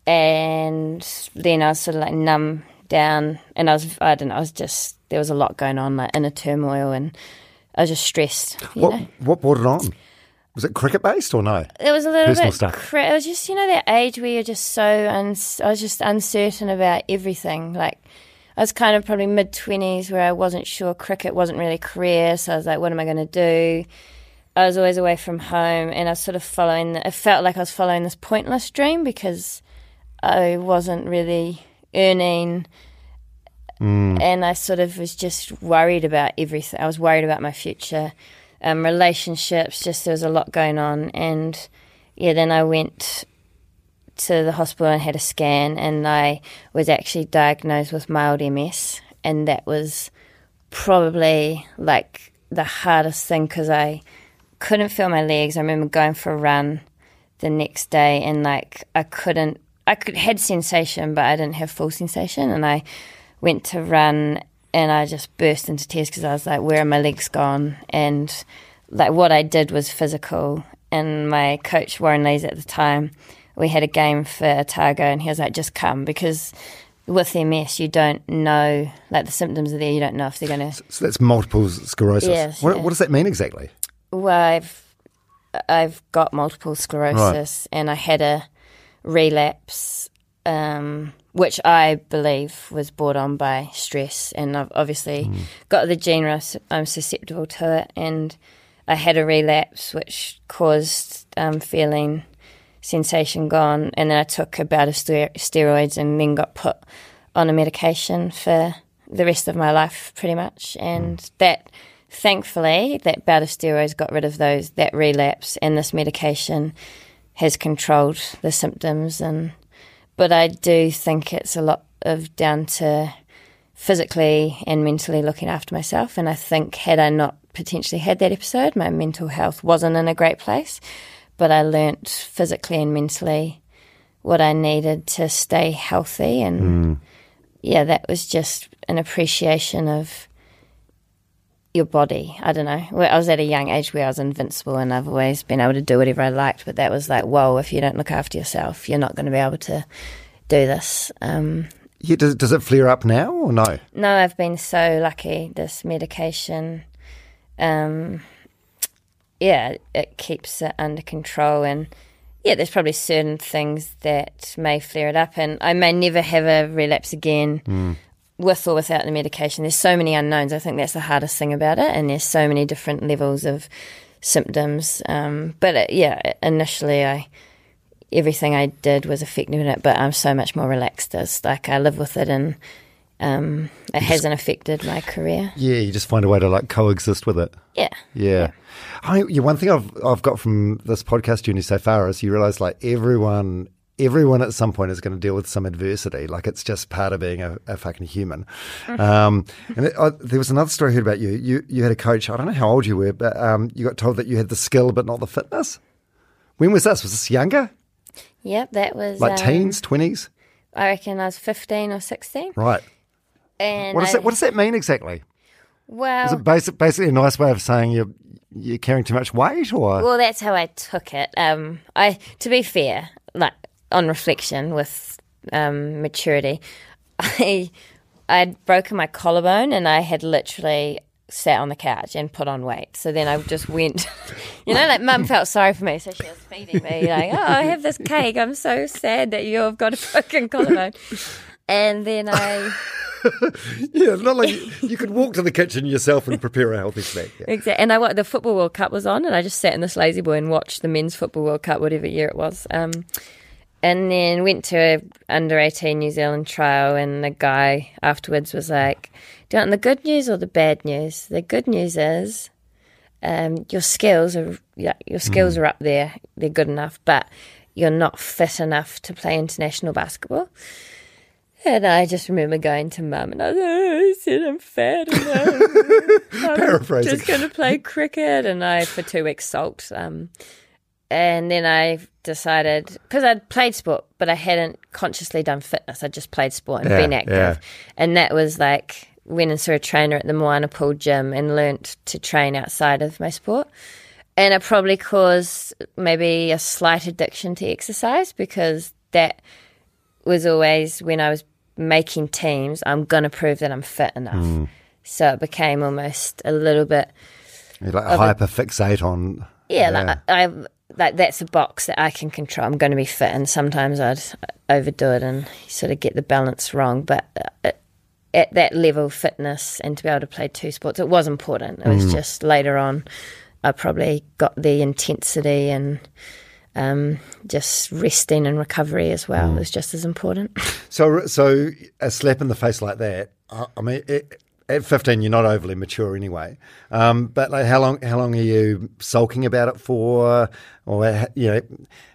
and then I was sort of like numb down, and I was I don't know, I was just there was a lot going on, like inner turmoil, and I was just stressed. What know? what brought it on? Was it cricket based or no? It was a little Personal bit. stuff. Cra- it was just you know that age where you're just so uns- I was just uncertain about everything. Like I was kind of probably mid twenties where I wasn't sure cricket wasn't really a career, so I was like, what am I going to do? I was always away from home, and I was sort of following. The, it felt like I was following this pointless dream because I wasn't really earning. And I sort of was just worried about everything. I was worried about my future, um, relationships. Just there was a lot going on, and yeah. Then I went to the hospital and had a scan, and I was actually diagnosed with mild MS, and that was probably like the hardest thing because I couldn't feel my legs. I remember going for a run the next day, and like I couldn't. I could had sensation, but I didn't have full sensation, and I went to run and I just burst into tears because I was like, where are my legs gone? And like what I did was physical. And my coach, Warren Lees at the time, we had a game for Otago and he was like, just come because with MS, you don't know, like the symptoms are there, you don't know if they're going to. So that's multiple sclerosis. Yes, what, yeah. what does that mean exactly? Well, I've, I've got multiple sclerosis and I had a relapse, um, which I believe was brought on by stress. And I've obviously got the gene, I'm susceptible to it. And I had a relapse, which caused um, feeling sensation gone. And then I took a bout of ster- steroids and then got put on a medication for the rest of my life, pretty much. And that, thankfully, that bout of steroids got rid of those that relapse, and this medication has controlled the symptoms. And but I do think it's a lot of down to physically and mentally looking after myself. And I think had I not potentially had that episode, my mental health wasn't in a great place. But I learnt physically and mentally what I needed to stay healthy. And mm. yeah, that was just an appreciation of your body. I don't know. I was at a young age where I was invincible and I've always been able to do whatever I liked. But that was like, whoa, if you don't look after yourself, you're not going to be able to do this. Um, Yeah, does, does it flare up now or no? no, I've been so lucky. This medication, um, yeah, it keeps it under control. And yeah, there's probably certain things that may flare it up, and I may never have a relapse again. With or without the medication, there's so many unknowns. I think that's the hardest thing about it, and there's so many different levels of symptoms. Um, but it, yeah, initially, I everything I did was effective in it, but I'm so much more relaxed. As like I live with it, and um, it hasn't affected my career. Yeah, you just find a way to like coexist with it. Yeah, Yeah. I, yeah, one thing I've I've got from this podcast journey so far is you realise like everyone everyone at some point is going to deal with some adversity. Like it's just part of being a, a fucking human. Um, and it, I, there was another story I heard about you. You you had a coach. I don't know how old you were, but um, you got told that you had the skill but not the fitness. When was this? Was this younger? yep. That was Like um, teens, twenties? I reckon I was 15 or 16. Right. And What does I, that What does that mean exactly? Well, Is it basic, basically a nice way of saying you're you're carrying too much weight, or Well, that's how I took it. Um, I, to be fair, like on reflection with um, maturity, I I'd broken my collarbone and I had literally sat on the couch and put on weight. So then I just went, you know, like mum felt sorry for me, so she was feeding me like, "Oh, I have this cake. I'm so sad that you've got a broken collarbone." And then I yeah, not like you, you could walk to the kitchen yourself and prepare a healthy snack. Yeah. Exactly. And I the football World Cup was on, and I just sat in this lazy boy and watched the men's football World Cup, whatever year it was. Um, and then went to a under eighteen New Zealand trial, and the guy afterwards was like, "Do you want the good news or the bad news? The good news is." Um, your skills are yeah, your skills are up there; they're good enough, but you're not fit enough to play international basketball. And I just remember going to mum and I was like, oh, I said I'm fat I'm, I'm just going to play cricket. And I, for two weeks, sulked. Um, and then I decided because I'd played sport, but I hadn't consciously done fitness. I just played sport and Yeah, been active, yeah. and that was like went and saw a trainer at the Moana Pool gym and learnt to train outside of my sport. And it probably caused maybe a slight addiction to exercise because that was always when I was making teams, I'm going to prove that I'm fit enough. Hmm. So it became almost a little bit You like hyper fixate on. yeah, like I, I like that's a box that I can control. I'm going to be fit, and sometimes I'd overdo it and sort of get the balance wrong. But uh, at that level fitness and to be able to play two sports, it was important. It was just later on, I probably got the intensity and um, just resting and recovery as well was just as important. So, so a slap in the face like that. I I mean, it, at fifteen, you're not overly mature anyway. Um, but like, how long? How long are you sulking about it for? Or you know,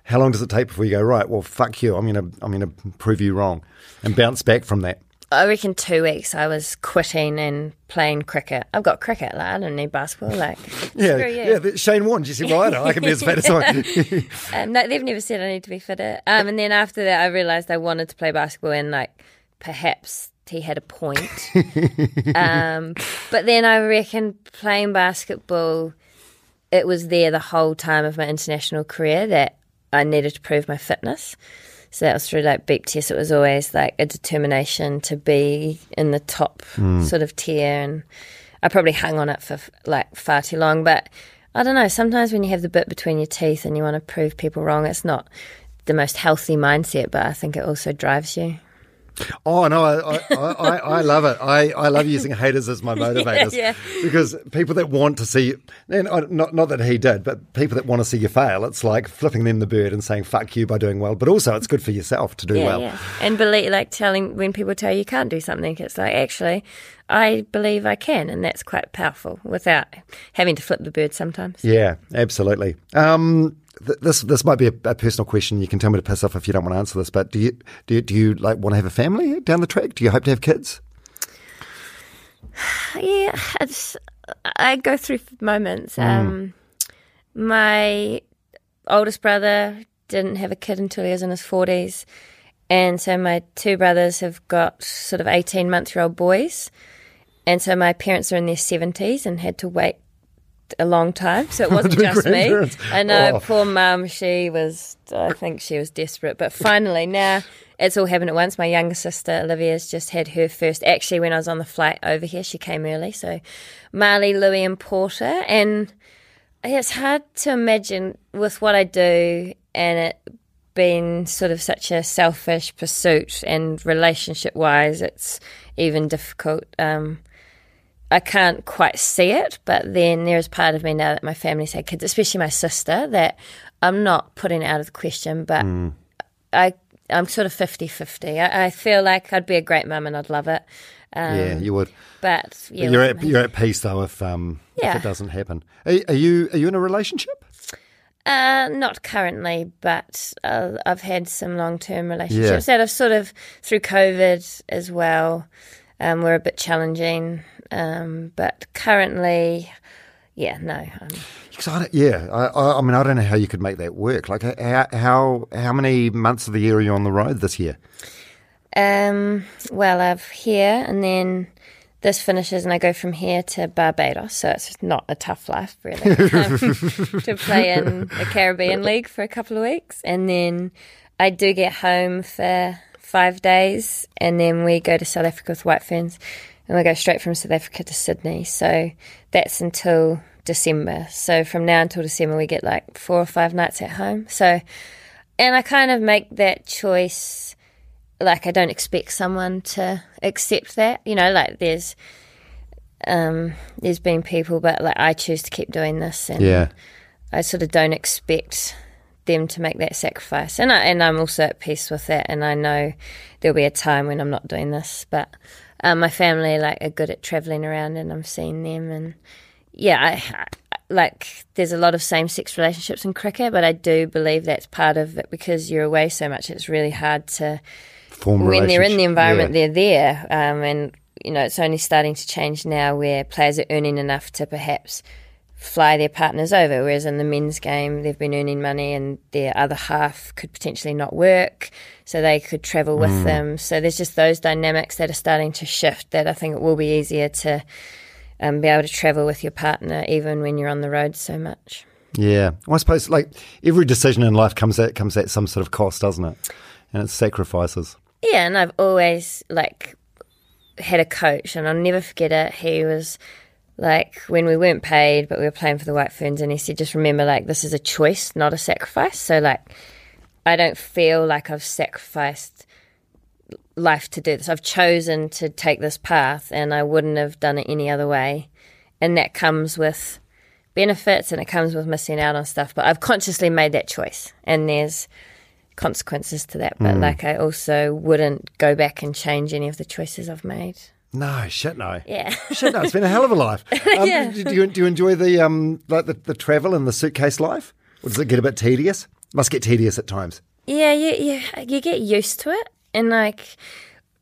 how long does it take before you go right? Well, fuck you. I'm gonna, I'm gonna prove you wrong, and bounce back from that. I reckon two weeks I was quitting and playing cricket. I've got cricket, like, I don't need basketball. Like, Yeah, screw you. yeah. but Shane Warne. You said, well, I don't. I can be as fat as I. Um, no, they've never said I need to be fitter. Um, and then after that, I realised I wanted to play basketball, and like perhaps he had a point. um, but then I reckon playing basketball, it was there the whole time of my international career that I needed to prove my fitness. So that was through like beep tests. It was always like a determination to be in the top sort of tier, and I probably hung on it for like far too long. But I don't know. Sometimes when you have the bit between your teeth and you want to prove people wrong, it's not the most healthy mindset. But I think it also drives you. Oh no, I, I, I, I love it. I, I love using haters as my motivators yeah. because people that want to see, and not not that he did, but people that want to see you fail, it's like flipping them the bird and saying "fuck you" by doing well. But also, it's good for yourself to do Yeah, well. yeah. And believe, like telling when people tell you you can't do something, it's like actually, I believe I can, and that's quite powerful without having to flip the bird sometimes. Yeah, absolutely. Um, th- this this might be a, a personal question. You can tell me to piss off if you don't want to answer this. But do you do you, do you like want to have a family down the track? Do you hope to have kids? Yeah, it's, I go through moments. Um, my oldest brother didn't have a kid until he was in his forties, and so my two brothers have got sort of eighteen month year old boys, and so my parents are in their seventies and had to wait a long time. So it wasn't just me. I know, Oh. poor mum. She was. I think she was desperate, but finally now. It's all happened at once. My younger sister Olivia's just had her first. Actually, when I was on the flight over here, she came early. So, Marley, Louie, and Porter, and it's hard to imagine with what I do and it being sort of such a selfish pursuit and relationship wise, it's even difficult. Um, I can't quite see it, but then there's part of me now that my family's had kids, especially my sister, that I'm not putting out of the question, but I, I'm sort of 50 50. I, I feel like I'd be a great mum and I'd love it. Um, yeah, you would. But yeah, you're at you're at peace though if um Yeah. if it doesn't happen. Are, are you are you in a relationship? Uh, not currently, but uh, I've had some long term relationships that have sort of through COVID as well. Um, were a bit challenging, um, but currently, yeah, no. Um, 'Cause I yeah, I, I, I mean, I don't know how you could make that work. Like, how how how many months of the year are you on the road this year? um, well, I've here, and then this finishes, and I go from here to Barbados. So it's not a tough life, really, um, to play in the Caribbean League for a couple of weeks, and then I do get home for five days, and then we go to South Africa with White Ferns, and we go straight from South Africa to Sydney. So that's until December. So from now until December, we get like four or five nights at home. So, and I kind of make that choice. Like I don't expect someone to accept that, you know. Like there's, um, there's been people, but like I choose to keep doing this, and Yeah, I sort of don't expect them to make that sacrifice, and I and I'm also at peace with that, and I know there'll be a time when I'm not doing this, but um, my family like are good at traveling around, and I'm seeing them, and yeah, I, I like there's a lot of same sex relationships in cricket, but I do believe that's part of it because you're away so much. It's really hard to form when they're in the environment Yeah. they're there um, and you know it's only starting to change now where players are earning enough to perhaps fly their partners over. Whereas in the men's game, they've been earning money and their other half could potentially not work, so they could travel with them. So there's just those dynamics that are starting to shift that I think it will be easier to um, be able to travel with your partner even when you're on the road so much. Yeah, well, I suppose like every decision in life comes at comes at some sort of cost, doesn't it? And it's sacrifices. Yeah, and I've always like had a coach, and I'll never forget it. He was like when we weren't paid, but we were playing for the White Ferns, and he said, "Just remember, like this is a choice, not a sacrifice." So like, I don't feel like I've sacrificed life to do this. I've chosen to take this path, and I wouldn't have done it any other way. And that comes with benefits, and it comes with missing out on stuff. But I've consciously made that choice, and there's consequences to that. But mm. like, I also wouldn't go back and change any of the choices I've made. No, shit, no. Yeah. Shit, no. It's been a hell of a life. Um, Yeah. do, you, do you enjoy the um like the, the travel and the suitcase life? Or does it get a bit tedious? Must get tedious at times. Yeah, you, you you get used to it, and like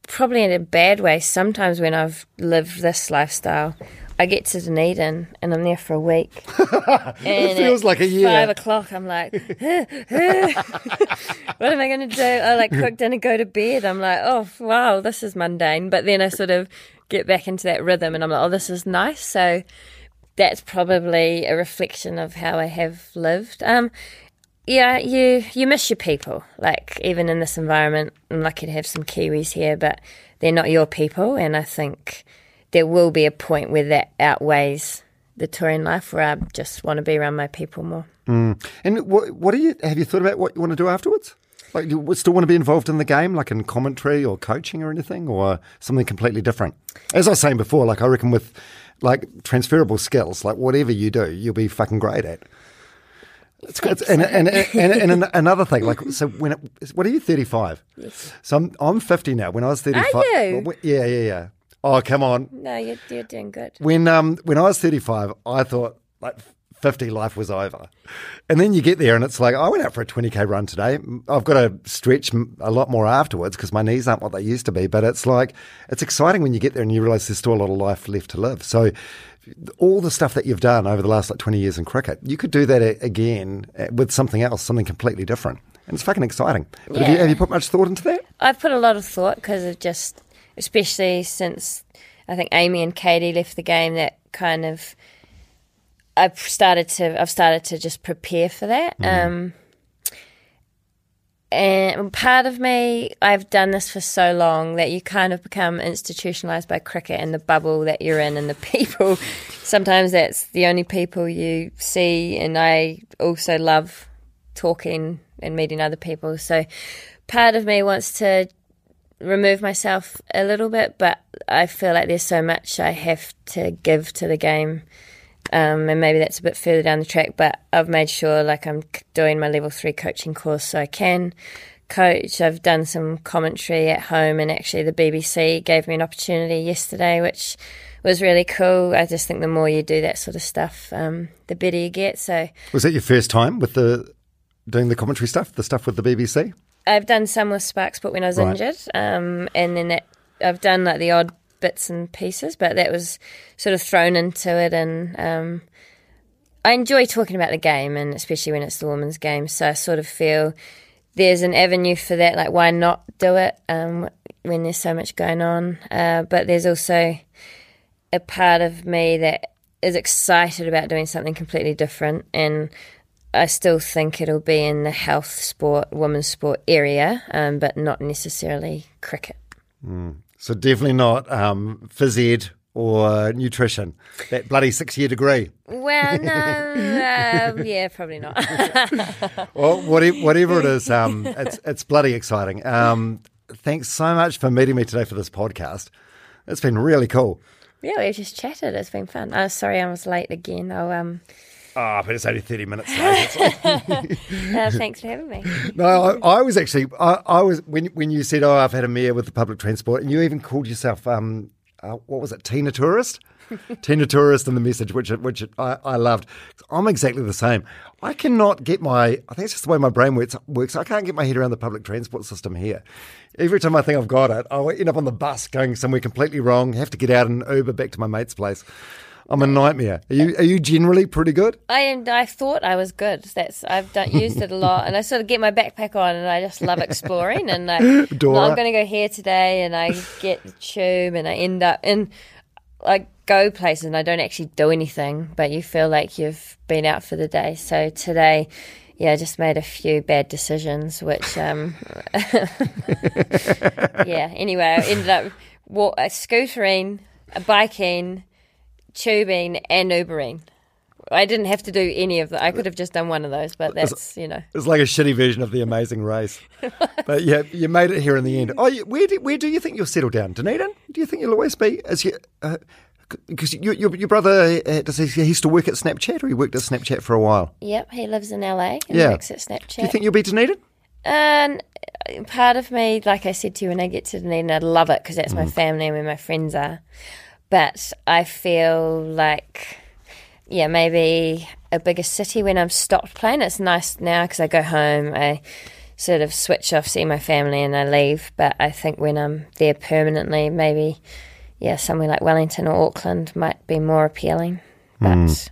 probably in a bad way. Sometimes when I've lived this lifestyle, I get to Dunedin and I'm there for a week. it feels like a year. Five o'clock, I'm like, what am I going to do? I like cook dinner, go to bed. I'm like, oh wow, this is mundane. But then I sort of get back into that rhythm, and I'm like, oh, this is nice. So that's probably a reflection of how I have lived. Um, yeah, you you miss your people. Like even in this environment, I'm lucky to have some Kiwis here, but they're not your people, and I think there will be a point where that outweighs the touring life, where I just want to be around my people more. Mm. And what what do you have you thought about what you want to do afterwards? Like, do you still want to be involved in the game, like in commentary or coaching or anything, or something completely different? As I was saying before, like I reckon with like transferable skills, like whatever you do, you'll be fucking great at. It's, and, and, and, and, and another thing, like, so when it, what are you, 35? Yes. So I'm, I'm 50 now. When I was 35. Are you? well, yeah, yeah, yeah. Oh, come on. No, you're, you're doing good. When um when I was 35, I thought like 50 life was over. And then you get there and it's like, I went out for a 20k run today. I've got to stretch a lot more afterwards because my knees aren't what they used to be, but it's like it's exciting when you get there and you realize there's still a lot of life left to live. So all the stuff that you've done over the last like 20 years in cricket, you could do that again uh, with something else, something completely different. And it's fucking exciting. But have, you, have you put much thought into that? I've put a lot of thought because of just, especially since I think Amy and Katie left the game, that kind of I've started to I've started to just prepare for that. Um, and part of me, I've done this for so long that you kind of become institutionalized by cricket and the bubble that you're in and the people. Sometimes that's the only people you see, and I also love talking and meeting other people. So part of me wants to remove myself a little bit, but I feel like there's so much I have to give to the game. Um, and maybe that's a bit further down the track, but I've made sure like I'm doing my level three coaching course so I can coach. I've done some commentary at home, and actually, the BBC gave me an opportunity yesterday, which was really cool. I just think the more you do that sort of stuff, um, the better you get. So Was that your first time with the doing the commentary stuff, the stuff with the BBC? I've done some with Sparks, but when I was Right. injured, um, and then that, I've done like the odd bits and pieces, but that was sort of thrown into it, and um, I enjoy talking about the game, and especially when it's the women's game. So I sort of feel there's an avenue for that. Like, why not do it um, when there's so much going on? Uh, but there's also a part of me that is excited about doing something completely different and I still think it'll be in the health sport, women's sport area, um, but not necessarily cricket. So definitely not um, phys ed or nutrition. That bloody six-year degree. Well, no, um, yeah, probably not. Well, whatever, whatever it is, um, it's it's bloody exciting. Um, thanks so much for meeting me today for this podcast. It's been really cool. yeah, we've just chatted. It's been fun. Oh, sorry, I was late again. Oh, um, Ah, but it's only thirty minutes late. Like- uh, thanks for having me. no, I, I was actually I, I was when when you said, "Oh, I've had a mare with the public transport," and you even called yourself um, uh, what was it, Tina Tourist? Tina Tourist and the message, which which I, I loved. I'm exactly the same. I cannot get my. I think it's just the way my brain works. Works. I can't get my head around the public transport system here. Every time I think I've got it, I'll end up on the bus going somewhere completely wrong. Have to get out and Uber back to my mate's place. I'm a nightmare. Are you are you generally pretty good? I am. I thought I was good. That's I've done, used it a lot, and I sort of get my backpack on, and I just love exploring. And I, I'm going to go here today, and I get the tube, and I end up in I go places, and I don't actually do anything, but you feel like you've been out for the day. So today. Yeah, I just made a few bad decisions, which, um, yeah. Anyway, I ended up wa- uh, scootering, uh, biking, tubing, and Ubering. I didn't have to do any of that. I could have just done one of those, but that's you know. It's like a shitty version of the Amazing Race. but yeah, you made it here in the end. Oh, where do, where do you think you'll settle down? Dunedin? Do you think you'll always be? As you, because your, your your brother uh, does he, he used to work at Snapchat, or he worked at Snapchat for a while. Yep, he lives in LA and Yeah. works at Snapchat. Do you think you'll be Dunedin? And uh, part of me, like I said to you, when I get to Dunedin, I love it because that's my Mm. family and where my friends are. But I feel like, yeah, maybe a bigger city when I'm stopped playing. It's nice now because I go home, I sort of switch off, see my family, and I leave. But I think when I'm there permanently, maybe, yeah, somewhere like Wellington or Auckland might be more appealing. But Mm.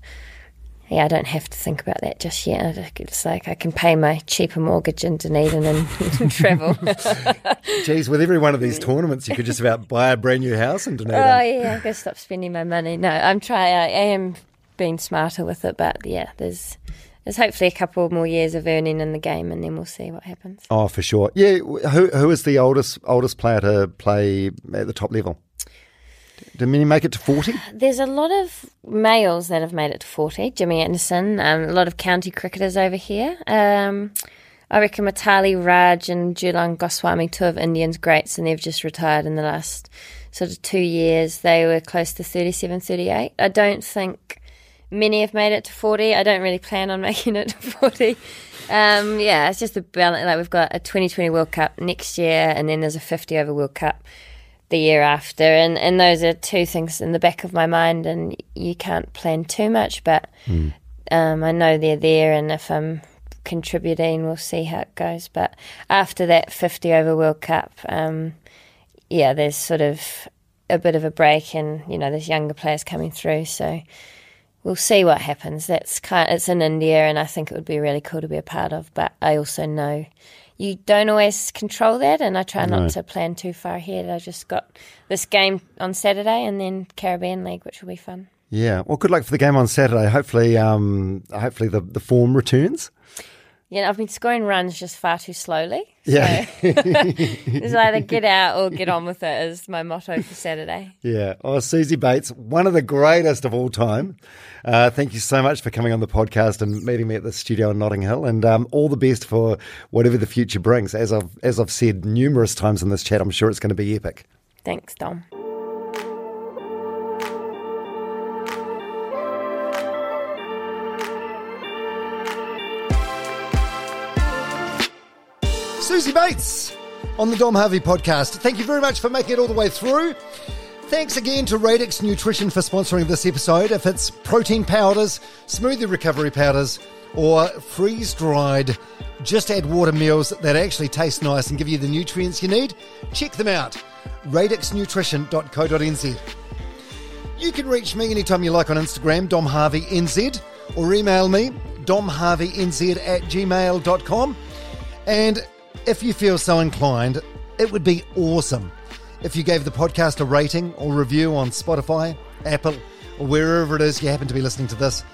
Yeah, I don't have to think about that just yet. It's like I can pay my cheaper mortgage in Dunedin and travel. Geez, with every one of these tournaments, you could just about buy a brand new house in Dunedin. oh yeah, I gotta stop spending my money. No, I'm trying. I am being smarter with it, but yeah, there's there's hopefully a couple more years of earning in the game, and then we'll see what happens. Oh, for sure. Yeah, who who is the oldest oldest player to play at the top level? Did many make it to forty? There's a lot of males that have made it to 40. Jimmy Anderson, um, a lot of county cricketers over here. Um, I reckon Mithali Raj and Jhulan Goswami, two of Indians' greats, and they've just retired in the last sort of two years. They were close to 37, 38. I don't think many have made it to 40. I don't really plan on making it to 40. Um, yeah, it's just a balance. Like we've got a 2020 World Cup next year, and then there's a 50 over World Cup the year after, and and those are two things in the back of my mind, and you can't plan too much, but um, I know they're there, and if I'm contributing, we'll see how it goes. But after that 50 over World Cup, um, yeah, there's sort of a bit of a break, and you know, there's younger players coming through, so we'll see what happens. That's kind. it's in India, and I think it would be really cool to be a part of. But I also know you don't always control that, and I try not to plan too far ahead. I just got this game on Saturday, and then Caribbean League, which will be fun. Yeah. Well, good luck for the game on Saturday. Hopefully, um, hopefully the, the form returns. Yeah, I've been scoring runs just far too slowly. Yeah. It's either get out or get on with it is my motto for Saturday. Yeah. Oh, Suzie Bates, one of the greatest of all time. Uh, thank you so much for coming on the podcast and meeting me at the studio in Notting Hill, and um, all the best for whatever the future brings. As I've as I've said numerous times in this chat, I'm sure it's going to be epic. Thanks, Dom. Suzie Bates on the Dom Harvey podcast. Thank you very much for making it all the way through. Thanks again to Radix Nutrition for sponsoring this episode. If it's protein powders, smoothie recovery powders, or freeze dried, just add water meals that actually taste nice and give you the nutrients you need, check them out. radixnutrition.co.nz. You can reach me anytime you like on Instagram, Dom Harvey NZ, or email me, domharveynz at gmail.com. And if you feel so inclined, it would be awesome if you gave the podcast a rating or review on Spotify, Apple, or wherever it is you happen to be listening to this.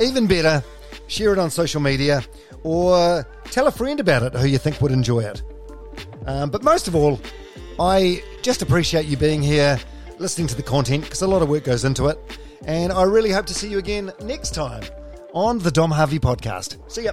Even better, share it on social media or tell a friend about it who you think would enjoy it. Um, but most of all, I just appreciate you being here, listening to the content, because a lot of work goes into it. And I really hope to see you again next time on the Dom Harvey podcast. See ya.